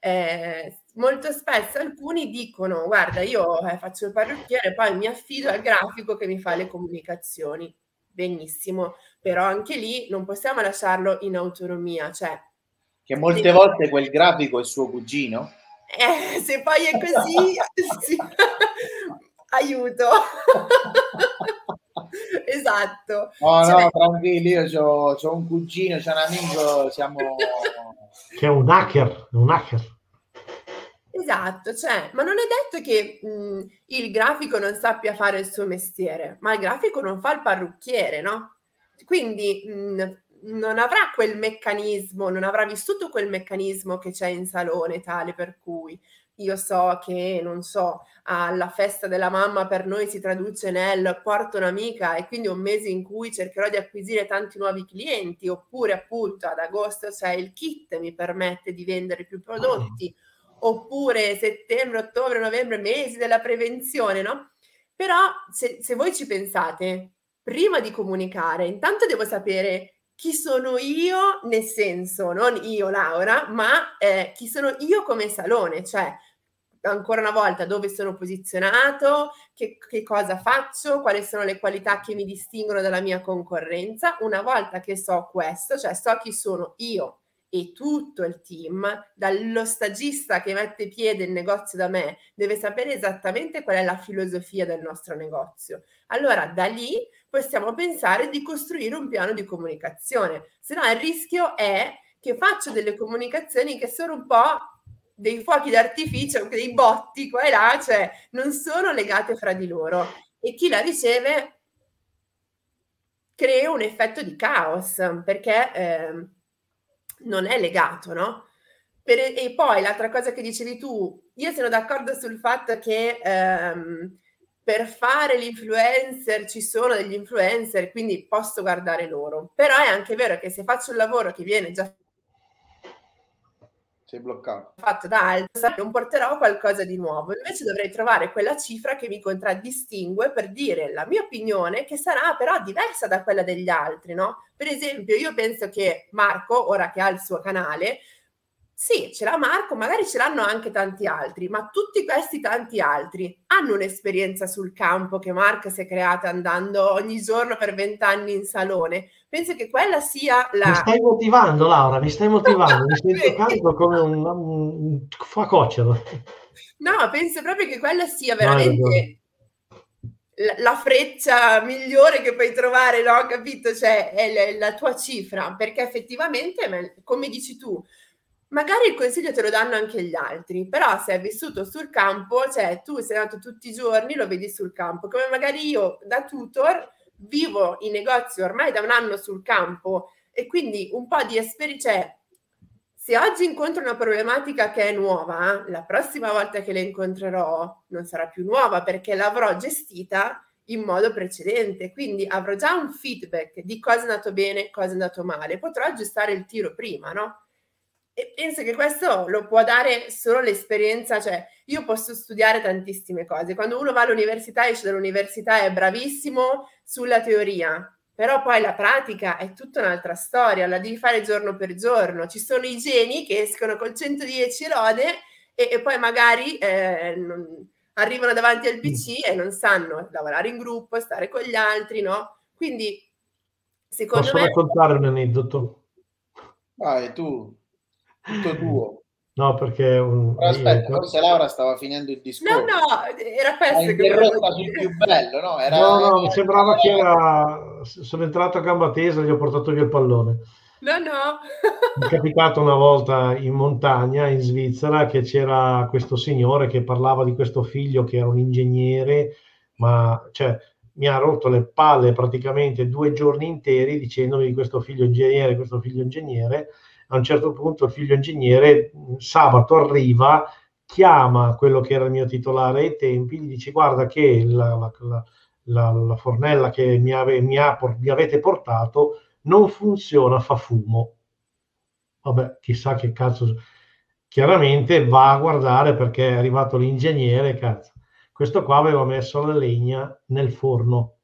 eh, molto spesso alcuni dicono guarda io eh, faccio il parrucchiere poi mi affido al grafico che mi fa le comunicazioni benissimo però anche lì non possiamo lasciarlo in autonomia, cioè... Che molte devi... volte quel grafico è suo cugino? Eh, se poi è così, <laughs> sì. aiuto. <laughs> esatto. No, cioè... no, tranquilli, io ho un cugino, c'è un amico, siamo... <laughs> Che è un hacker, un hacker. Esatto, cioè, ma non è detto che mh, il grafico non sappia fare il suo mestiere, ma il grafico non fa il parrucchiere, no? Quindi mh, non avrà quel meccanismo, non avrà vissuto quel meccanismo che c'è in salone, tale per cui io so che, non so, alla festa della mamma per noi si traduce nel porto un'amica e quindi un mese in cui cercherò di acquisire tanti nuovi clienti, oppure appunto ad agosto c'è il kit, mi permette di vendere più prodotti, oppure settembre, ottobre, novembre, mesi della prevenzione, no? Però se, se voi ci pensate, prima di comunicare, intanto devo sapere chi sono io, nel senso, non io Laura, ma eh, chi sono io come salone, cioè ancora una volta dove sono posizionato, che, che, cosa faccio, quali sono le qualità che mi distinguono dalla mia concorrenza. Una volta che so questo, cioè so chi sono io e tutto il team, dallo stagista che mette piede il negozio da me, deve sapere esattamente qual è la filosofia del nostro negozio. Allora da lì possiamo pensare di costruire un piano di comunicazione, se no il rischio è che faccio delle comunicazioni che sono un po' dei fuochi d'artificio, dei botti qua e là, cioè non sono legate fra di loro e chi la riceve crea un effetto di caos perché eh, non è legato, no? Per, e poi l'altra cosa che dicevi tu, io sono d'accordo sul fatto che ehm, per fare l'influencer ci sono degli influencer, quindi posso guardare loro, però è anche vero che se faccio un lavoro che viene già sei bloccato. Fatto da altri, non porterò qualcosa di nuovo. Invece dovrei trovare quella cifra che mi contraddistingue per dire la mia opinione, che sarà però diversa da quella degli altri, no? Per esempio, io penso che Marco, ora che ha il suo canale, sì, ce l'ha Marco, magari ce l'hanno anche tanti altri, ma tutti questi tanti altri hanno un'esperienza sul campo che Marco si è creata andando ogni giorno per vent'anni in salone. Penso che quella sia la... Mi stai motivando, Laura, mi stai motivando, mi stai <laughs> toccando come un, un facocero. No, penso proprio che quella sia veramente la, freccia migliore che puoi trovare, no? Capito? Cioè, è la tua cifra, perché effettivamente, come dici tu, Magari il consiglio te lo danno anche gli altri, però se hai vissuto sul campo, cioè tu sei andato tutti i giorni, lo vedi sul campo, come magari io da tutor vivo in negozio ormai da un anno sul campo e quindi un po' di esperienza, cioè se oggi incontro una problematica che è nuova, la prossima volta che la incontrerò non sarà più nuova perché l'avrò gestita in modo precedente, quindi avrò già un feedback di cosa è andato bene, cosa è andato male, potrò aggiustare il tiro prima, no? E penso che questo lo può dare solo l'esperienza, cioè io posso studiare tantissime cose. Quando uno va all'università, esce dall'università, è bravissimo sulla teoria, però poi la pratica è tutta un'altra storia, la devi fare giorno per giorno. Ci sono i geni che escono col 110 lode e, e poi magari eh, non, arrivano davanti al PC e non sanno lavorare in gruppo, stare con gli altri, no? Quindi, secondo Posso me... Posso raccontare un aneddoto? Vai, tu tutto tuo. No, perché un... Però aspetta, forse Laura stava finendo il discorso. No, no, era questo che interrotta sul più bello, no? Era... No, no, mi sembrava che era... Sono entrato a gamba tesa e gli ho portato via il pallone. No, no. Mi è capitato una volta in montagna, in Svizzera, che c'era questo signore che parlava di questo figlio che era un ingegnere, ma cioè, mi ha rotto le palle praticamente due giorni interi dicendomi di questo figlio ingegnere, questo figlio ingegnere, a un certo punto il figlio ingegnere sabato arriva, chiama quello che era il mio titolare ai tempi, gli dice guarda che la, la, la, la fornella che mi, ave, mi, ha, mi avete portato non funziona, fa fumo. Vabbè, chissà che cazzo. Chiaramente va a guardare perché è arrivato l'ingegnere, cazzo. Questo qua aveva messo la legna nel forno.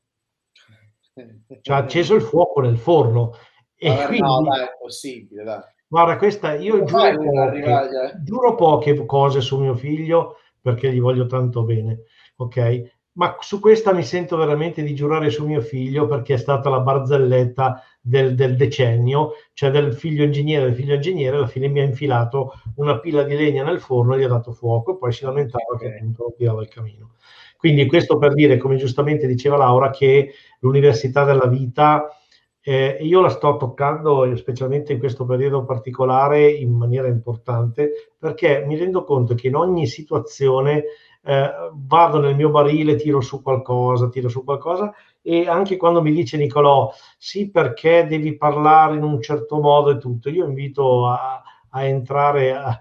Cioè ha acceso il fuoco nel forno. E Vabbè, quindi, no, dai, è possibile, dai. Guarda, questa io giuro poche, giuro poche, cose su mio figlio perché gli voglio tanto bene, ok? Ma su questa mi sento veramente di giurare su mio figlio perché è stata la barzelletta del, del decennio, cioè del figlio ingegnere, del figlio ingegnere, alla fine mi ha infilato una pila di legna nel forno e gli ha dato fuoco e poi si lamentava okay. che non tirava il camino. Quindi questo per dire, come giustamente diceva Laura, che l'università della vita eh, io la sto toccando, specialmente in questo periodo particolare, in maniera importante, perché mi rendo conto che in ogni situazione eh, vado nel mio barile, tiro su qualcosa, tiro su qualcosa, e anche quando mi dice Nicolò, sì, perché devi parlare in un certo modo e tutto, io invito a, a entrare a,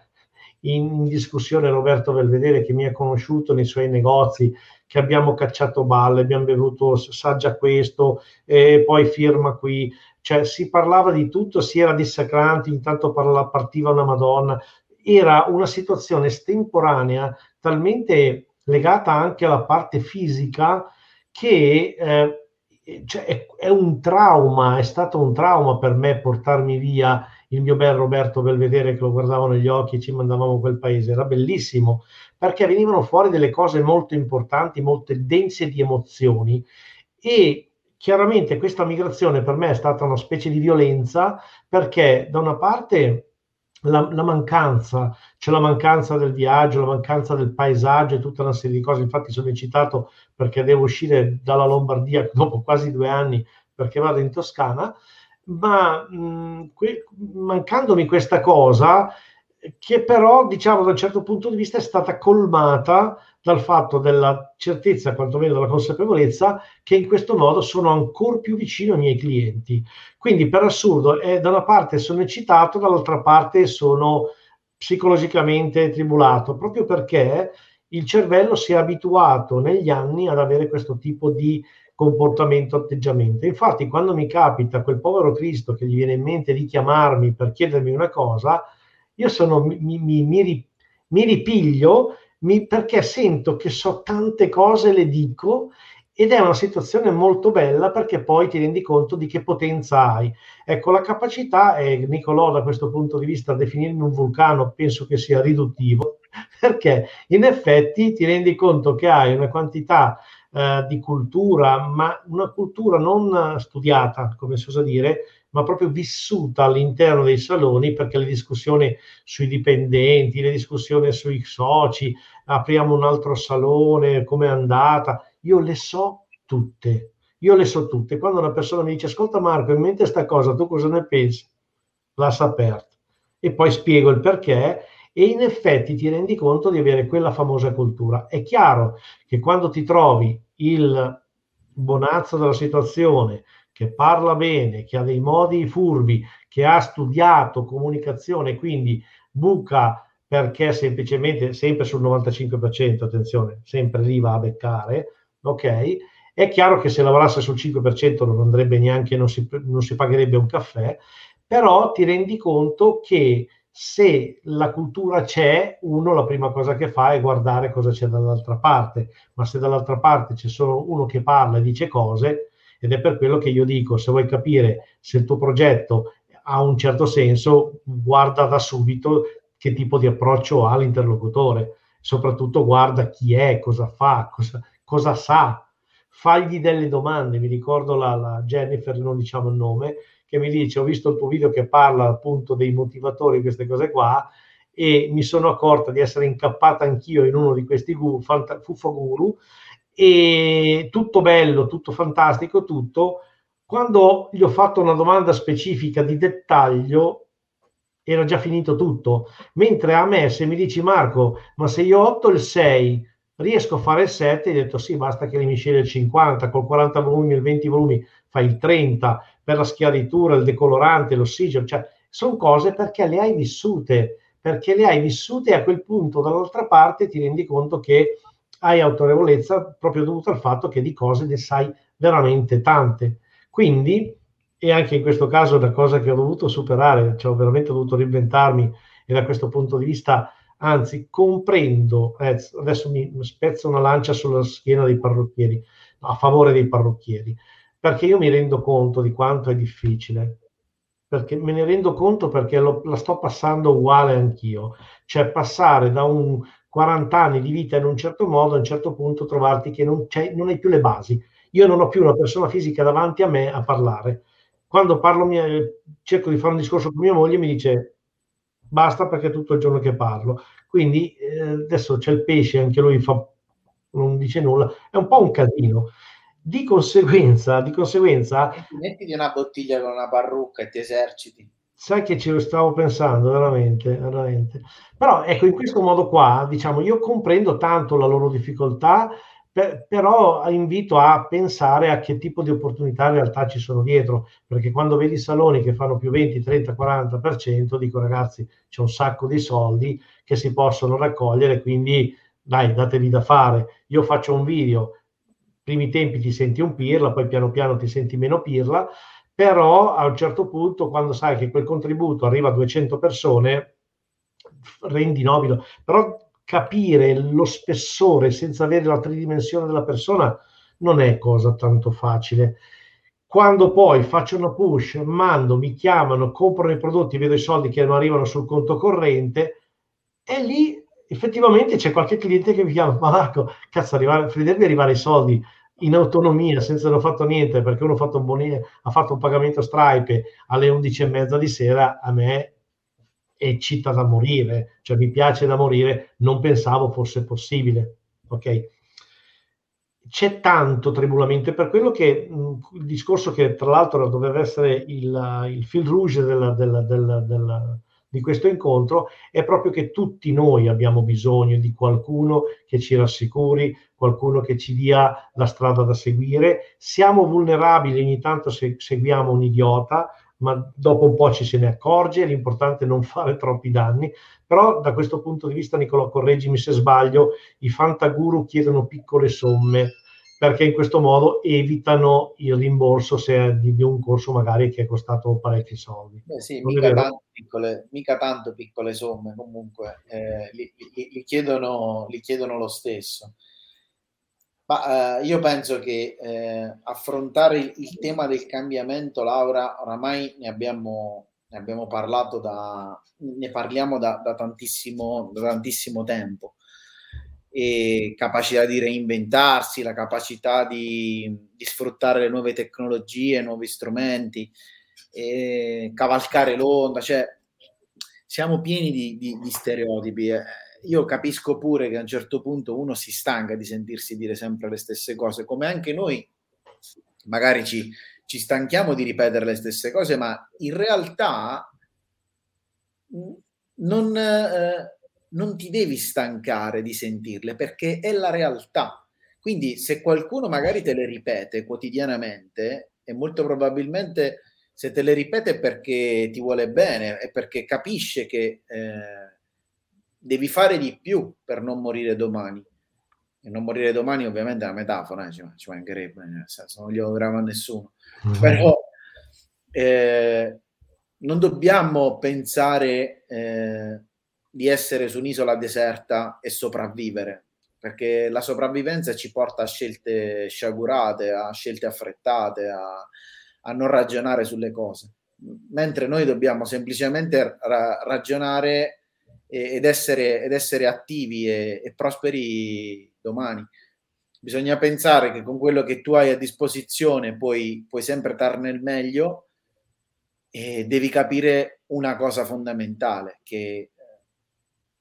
in discussione Roberto Belvedere che mi ha conosciuto nei suoi negozi che abbiamo cacciato balle, abbiamo bevuto saggia questo, e poi firma qui. Cioè si parlava di tutto, si era dissacranti, intanto parla, partiva una Madonna. Era una situazione estemporanea talmente legata anche alla parte fisica che eh, cioè, è, è, un trauma, è stato un trauma per me portarmi via il mio bel Roberto Belvedere che lo guardavo negli occhi e ci mandavamo quel paese, era bellissimo, perché venivano fuori delle cose molto importanti, molto dense di emozioni e chiaramente questa migrazione per me è stata una specie di violenza perché da una parte la, la, mancanza, c'è la mancanza del viaggio, la mancanza del paesaggio e tutta una serie di cose. Infatti sono eccitato perché devo uscire dalla Lombardia <laughs> dopo quasi due anni perché vado in Toscana, ma mh, que- mancandomi questa cosa, che però, diciamo, da un certo punto di vista è stata colmata dal fatto della certezza, quantomeno della consapevolezza, che in questo modo sono ancora più vicino ai miei clienti. Quindi, per assurdo, eh, da una parte sono eccitato, dall'altra parte sono psicologicamente tribulato, proprio perché il cervello si è abituato negli anni ad avere questo tipo di comportamento, atteggiamento. Infatti, quando mi capita quel povero Cristo che gli viene in mente di chiamarmi per chiedermi una cosa, io sono, mi, mi, mi, mi ripiglio perché sento che so tante cose, le dico ed è una situazione molto bella perché poi ti rendi conto di che potenza hai. Ecco, la capacità, e Nicolò da questo punto di vista definirmi un vulcano penso che sia riduttivo, <laughs> perché in effetti ti rendi conto che hai una quantità eh, di cultura, ma una cultura non studiata, come si usa dire, ma proprio vissuta all'interno dei saloni, perché le discussioni sui dipendenti, le discussioni sui soci, apriamo un altro salone, come è andata, io le so tutte. Io le so tutte. Quando una persona mi dice, ascolta Marco, in mente sta cosa, tu cosa ne pensi? Lascia aperto. E poi spiego il perché e in effetti ti rendi conto di avere quella famosa cultura. È chiaro che quando ti trovi il bonazzo della situazione, che parla bene, che ha dei modi furbi, che ha studiato comunicazione, quindi buca perché semplicemente, sempre sul 95%, attenzione, sempre lì va a beccare, ok? È chiaro che se lavorasse sul 5% non andrebbe neanche, non si, non si pagherebbe un caffè, però ti rendi conto che se la cultura c'è, uno la prima cosa che fa è guardare cosa c'è dall'altra parte, ma se dall'altra parte c'è solo uno che parla e dice cose, ed è per quello che io dico, se vuoi capire se il tuo progetto ha un certo senso, guarda da subito che tipo di approccio ha l'interlocutore, soprattutto guarda chi è, cosa fa, cosa, cosa sa, fagli delle domande, mi ricordo la, la Jennifer, non diciamo il nome, che mi dice ho visto il tuo video che parla appunto dei motivatori, queste cose qua, e mi sono accorta di essere incappata anch'io in uno di questi guru, fanta, guru, e tutto bello, tutto fantastico, tutto. Quando gli ho fatto una domanda specifica di dettaglio, era già finito tutto. Mentre a me, se mi dici Marco, ma se io ho 8 il 6, riesco a fare il 7, hai detto sì, basta che le misceli il 50, col 40 volumi, il 20 volumi, fai il 30, per la schiaritura, il decolorante, l'ossigeno, cioè sono cose perché le hai vissute, perché le hai vissute e a quel punto dall'altra parte ti rendi conto che hai autorevolezza proprio dovuto al fatto che di cose ne sai veramente tante. Quindi, e anche in questo caso è una cosa che ho dovuto superare, cioè ho veramente dovuto reinventarmi e da questo punto di vista, anzi, comprendo, eh, adesso mi spezzo una lancia sulla schiena dei parrucchieri, a favore dei parrucchieri perché io mi rendo conto di quanto è difficile, perché me ne rendo conto perché lo, la sto passando uguale anch'io, cioè passare da un 40 anni di vita in un certo modo, a un certo punto trovarti che non, non hai più le basi. Io non ho più una persona fisica davanti a me a parlare. Quando parlo, mia, cerco di fare un discorso con mia moglie, mi dice basta perché è tutto il giorno che parlo. Quindi eh, adesso c'è il pesce, anche lui fa, non dice nulla, è un po' un casino. Di conseguenza, di conseguenza... Mettiti una bottiglia con una parrucca e ti eserciti. Sai che ci stavo pensando, veramente, veramente. Però ecco, in questo modo qua, diciamo, io comprendo tanto la loro difficoltà, per, però invito a pensare a che tipo di opportunità in realtà ci sono dietro, perché quando vedi saloni che fanno più 20, 30, 40%, dico ragazzi, c'è un sacco di soldi che si possono raccogliere, quindi dai, datevi da fare. Io faccio un video primi tempi ti senti un pirla, poi piano piano ti senti meno pirla, però a un certo punto quando sai che quel contributo arriva a 200 persone, rendi nobile, però capire lo spessore senza avere la tridimensione della persona non è cosa tanto facile. Quando poi faccio una push, mando, mi chiamano, comprano i prodotti, vedo i soldi che non arrivano sul conto corrente, e lì effettivamente c'è qualche cliente che mi chiama, ma Marco, cazzo, arrivare, vedervi arrivare i soldi in autonomia senza aver fatto niente perché uno ha fatto un, boni, ha fatto un pagamento Stripe alle 11 e mezza di sera, a me eccita da morire, cioè mi piace da morire, non pensavo fosse possibile. Ok? C'è tanto tribulamento, per quello che mh, il discorso che tra l'altro doveva essere il, il fil rouge della, della, della, della di questo incontro è proprio che tutti noi abbiamo bisogno di qualcuno che ci rassicuri, qualcuno che ci dia la strada da seguire. Siamo vulnerabili, ogni tanto se seguiamo un idiota, ma dopo un po' ci se ne accorge, l'importante è non <laughs> fare troppi danni. Però da questo punto di vista, Nicolò, correggimi se sbaglio, i fantaguru chiedono piccole somme perché in questo modo evitano il rimborso se di, di un corso magari che è costato parecchi soldi. Beh sì, mica, tanto piccole, mica tanto piccole somme comunque, eh, li, li, li, chiedono, li, chiedono, lo stesso. Ma eh, io penso che eh, affrontare il, il, tema del cambiamento, Laura, oramai ne abbiamo, ne abbiamo parlato da, ne parliamo da, da, tantissimo, da tantissimo tempo e capacità di reinventarsi, la capacità di, di sfruttare le nuove tecnologie, nuovi strumenti, cavalcare l'onda, cioè siamo pieni di, di, di stereotipi. Eh. Io capisco pure che a un certo punto uno si stanca di sentirsi dire sempre le stesse cose, come anche noi magari ci, ci stanchiamo di ripetere le stesse cose, ma in realtà non, eh, non ti devi stancare di sentirle perché è la realtà. Quindi se qualcuno magari te le ripete quotidianamente e molto probabilmente se te le ripete è perché ti vuole bene, è perché capisce che eh, devi fare di più per non morire domani. E non morire domani ovviamente è una metafora, eh, ci, ci mancherebbe, nel senso non gli auguriamo a nessuno. Mm-hmm. Però eh, non dobbiamo pensare eh, di essere su un'isola deserta e sopravvivere, perché la sopravvivenza ci porta a scelte sciagurate, a scelte affrettate, a, a non ragionare sulle cose, mentre noi dobbiamo semplicemente ra- ragionare ed essere, ed essere attivi e, e prosperi domani. Bisogna pensare che con quello che tu hai a disposizione puoi, puoi sempre darne il meglio e devi capire una cosa fondamentale, che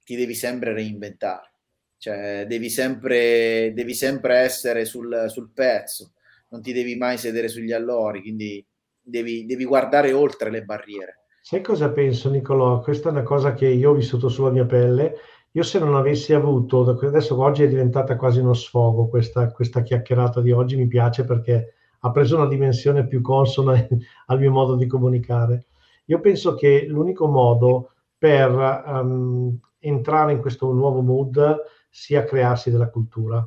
ti devi sempre reinventare, cioè devi sempre, devi sempre essere sul, sul pezzo, non ti devi mai sedere sugli allori, quindi devi, devi guardare oltre le barriere. Sai cosa penso, Nicolò? Questa è una cosa che io ho vissuto sulla mia pelle. Io se non avessi avuto, adesso oggi è diventata quasi uno sfogo questa, questa chiacchierata di oggi, mi piace perché ha preso una dimensione più consona <laughs> al mio modo di comunicare. Io penso che l'unico modo per um, entrare in questo nuovo mood sia crearsi della cultura.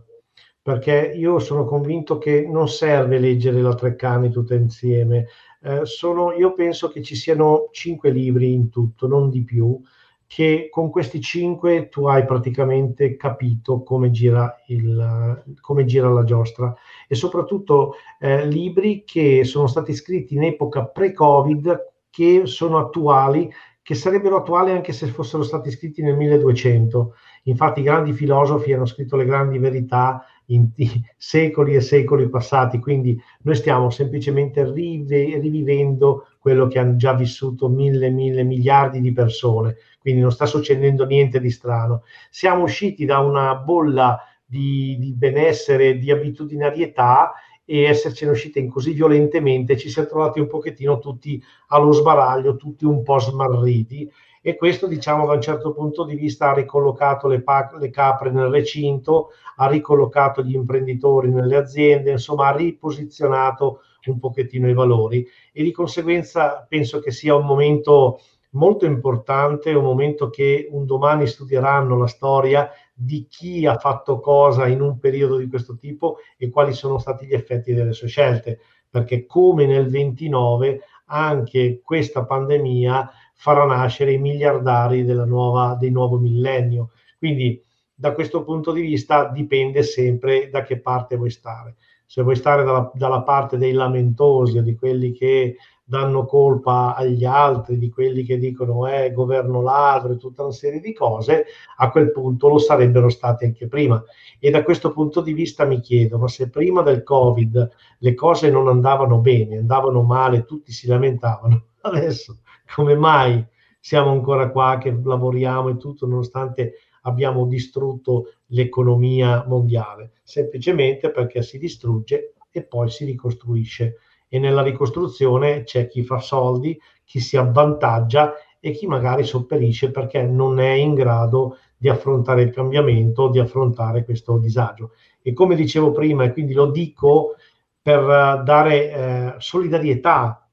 Perché io sono convinto che non serve leggere la Treccani tutte insieme. Eh, sono, io penso che ci siano cinque libri in tutto, non di più, che con questi cinque tu hai praticamente capito come gira, il, come gira la giostra e soprattutto eh, libri che sono stati scritti in epoca pre-Covid che sono attuali che sarebbero attuali anche se fossero stati scritti nel 1200. Infatti i grandi filosofi hanno scritto le grandi verità in secoli e secoli passati, quindi noi stiamo semplicemente rivivendo quello che hanno già vissuto mille, mille miliardi di persone, quindi non sta succedendo niente di strano. Siamo usciti da una bolla di, di benessere, di abitudinarietà e essercene uscite in così violentemente ci si è trovati un pochettino tutti allo sbaraglio, tutti un po' smarriti. E questo diciamo da un certo punto di vista ha ricollocato le, pa- le capre nel recinto, ha ricollocato gli imprenditori nelle aziende, insomma ha riposizionato un pochettino i valori. E di conseguenza penso che sia un momento molto importante, un momento che un domani studieranno la storia di chi ha fatto cosa in un periodo di questo tipo e quali sono stati gli effetti delle sue scelte, perché come nel 29 anche questa pandemia farà nascere i miliardari nuova, del nuovo millennio. Quindi da questo punto di vista dipende sempre da che parte vuoi stare. se vuoi stare dalla, dalla parte dei lamentosi o di quelli che danno colpa agli altri, di quelli che dicono eh, governo ladro e tutta una serie di cose, a quel punto lo sarebbero stati anche prima. E da questo punto di vista mi chiedo, ma se prima del Covid le cose non andavano bene, andavano male, tutti si lamentavano, <laughs> adesso come mai siamo ancora qua che lavoriamo e tutto nonostante abbiamo distrutto l'economia mondiale? Semplicemente perché si distrugge e poi si ricostruisce e nella ricostruzione c'è chi fa soldi, chi si avvantaggia e chi magari sopperisce perché non è in grado di affrontare il cambiamento, di affrontare questo disagio. E come dicevo prima, e quindi lo dico per eh, dare eh, solidarietà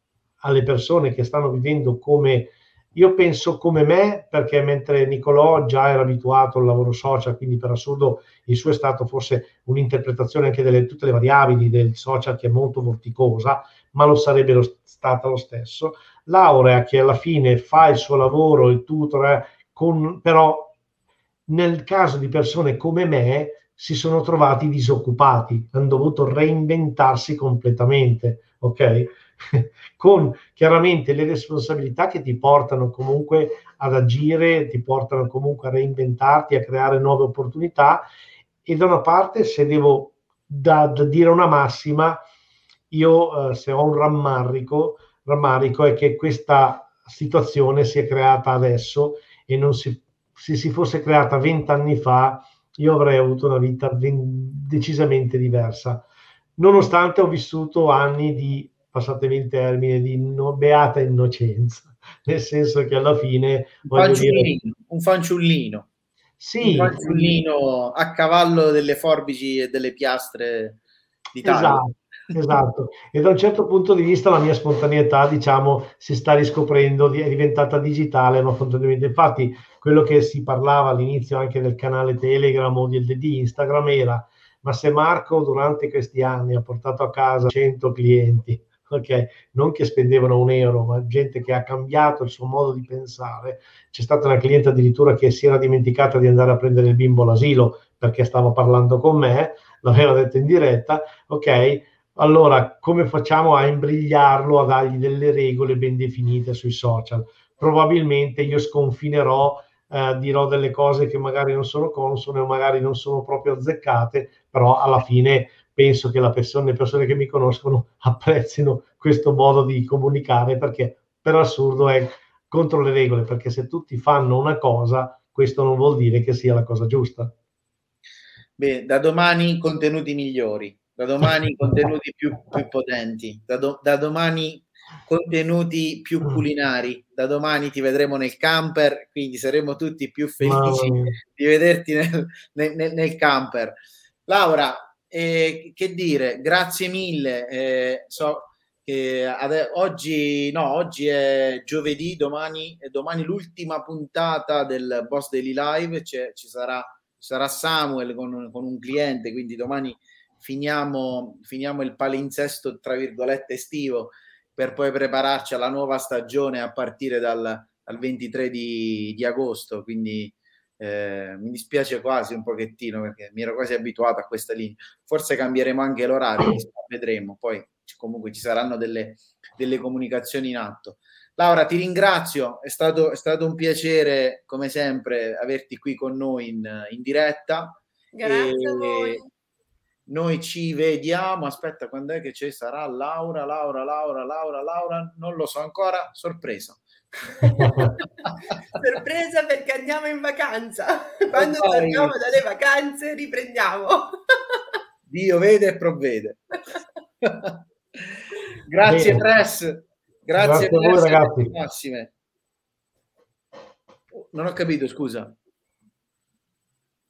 alle persone che stanno vivendo come io penso come me, perché mentre Nicolò già era abituato al lavoro social, quindi per assurdo il suo è stato forse un'interpretazione anche delle tutte le variabili del social che è molto vorticosa, ma lo sarebbe lo, stata lo stesso. Laurea che alla fine fa il suo lavoro, il tutor, eh, con, però nel caso di persone come me si sono trovati disoccupati, hanno dovuto reinventarsi completamente, ok? <laughs> con chiaramente le responsabilità che ti portano comunque ad agire, ti portano comunque a reinventarti, a creare nuove opportunità e da una parte se devo da, da dire una massima, io eh, se ho un rammarico, rammarico è che questa situazione si è creata adesso e non si, se si fosse creata vent'anni fa io avrei avuto una vita ben, decisamente diversa nonostante ho vissuto anni di passatemi il termine, di no, beata innocenza, <laughs> nel senso che alla fine... Un fanciullino, dire, un fanciullino. Sì, un fanciullino a cavallo delle forbici e delle piastre d'Italia. Esatto. Esatto, e da un certo punto di vista la mia spontaneità, diciamo, si sta riscoprendo, è diventata digitale, ma fondamentalmente, infatti, quello che si parlava all'inizio anche del canale Telegram o di, di Instagram era, ma se Marco durante questi anni ha portato a casa 100 clienti, ok? Non che spendevano un euro, ma gente che ha cambiato il suo modo di pensare. C'è stata una cliente addirittura che si era dimenticata di andare a prendere il bimbo all'asilo perché stava parlando con me, l'aveva detto in diretta, ok? Allora, come facciamo a imbrigliarlo, a dargli delle regole ben definite sui social? Probabilmente io sconfinerò eh, dirò delle cose che magari non sono consone o magari non sono proprio azzeccate, però alla fine penso che persona, le persone che mi conoscono <laughs> apprezzino questo modo di comunicare perché per assurdo è contro le regole, perché se tutti fanno una cosa, questo non vuol dire che sia la cosa giusta. Beh, da domani contenuti migliori, da domani contenuti più, più potenti, da, do, da, domani contenuti più mm. culinari, da domani ti vedremo nel camper, quindi saremo tutti più felici di vederti nel, nel, nel camper. Laura, eh, che dire, grazie mille. Eh, so che ade- oggi, no, oggi è giovedì, domani, è domani l'ultima puntata del Boss Daily Live. C'è, ci, sarà, ci sarà Samuel con, con, un cliente, quindi domani finiamo, finiamo il palinsesto, tra virgolette, estivo per poi prepararci alla nuova stagione a partire dal, dal 23 di, di agosto. Quindi eh, mi dispiace quasi un pochettino perché mi ero quasi abituato a questa linea. Forse cambieremo anche l'orario, vedremo. Poi comunque ci saranno delle, delle comunicazioni in atto. Laura, ti ringrazio, è stato, è stato, un piacere come sempre averti qui con noi in, in diretta. Grazie a voi. Noi ci vediamo, aspetta, quando è che ci sarà Laura, Laura, Laura, Laura, Laura? Non lo so ancora, sorpresa. <laughs> Sorpresa perché andiamo in vacanza. Quando poi... torniamo dalle vacanze riprendiamo. <laughs> Dio vede e provvede. <laughs> Grazie Press. Grazie, Grazie a voi ragazzi. Massime. Non ho capito, scusa.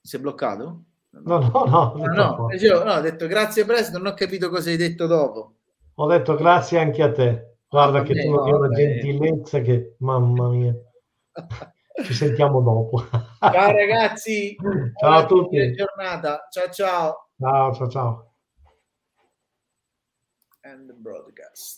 Si è bloccato? No, no, no. No, no, no, ho detto grazie Press, non ho capito cosa hai detto dopo. Ho detto grazie anche a te. Guarda ah, che tu hai una gentilezza che, mamma mia. <laughs> Ci sentiamo dopo. Ciao ragazzi. Ciao a tutti. Buona giornata. Ciao ciao. Ciao ciao ciao. And broadcast.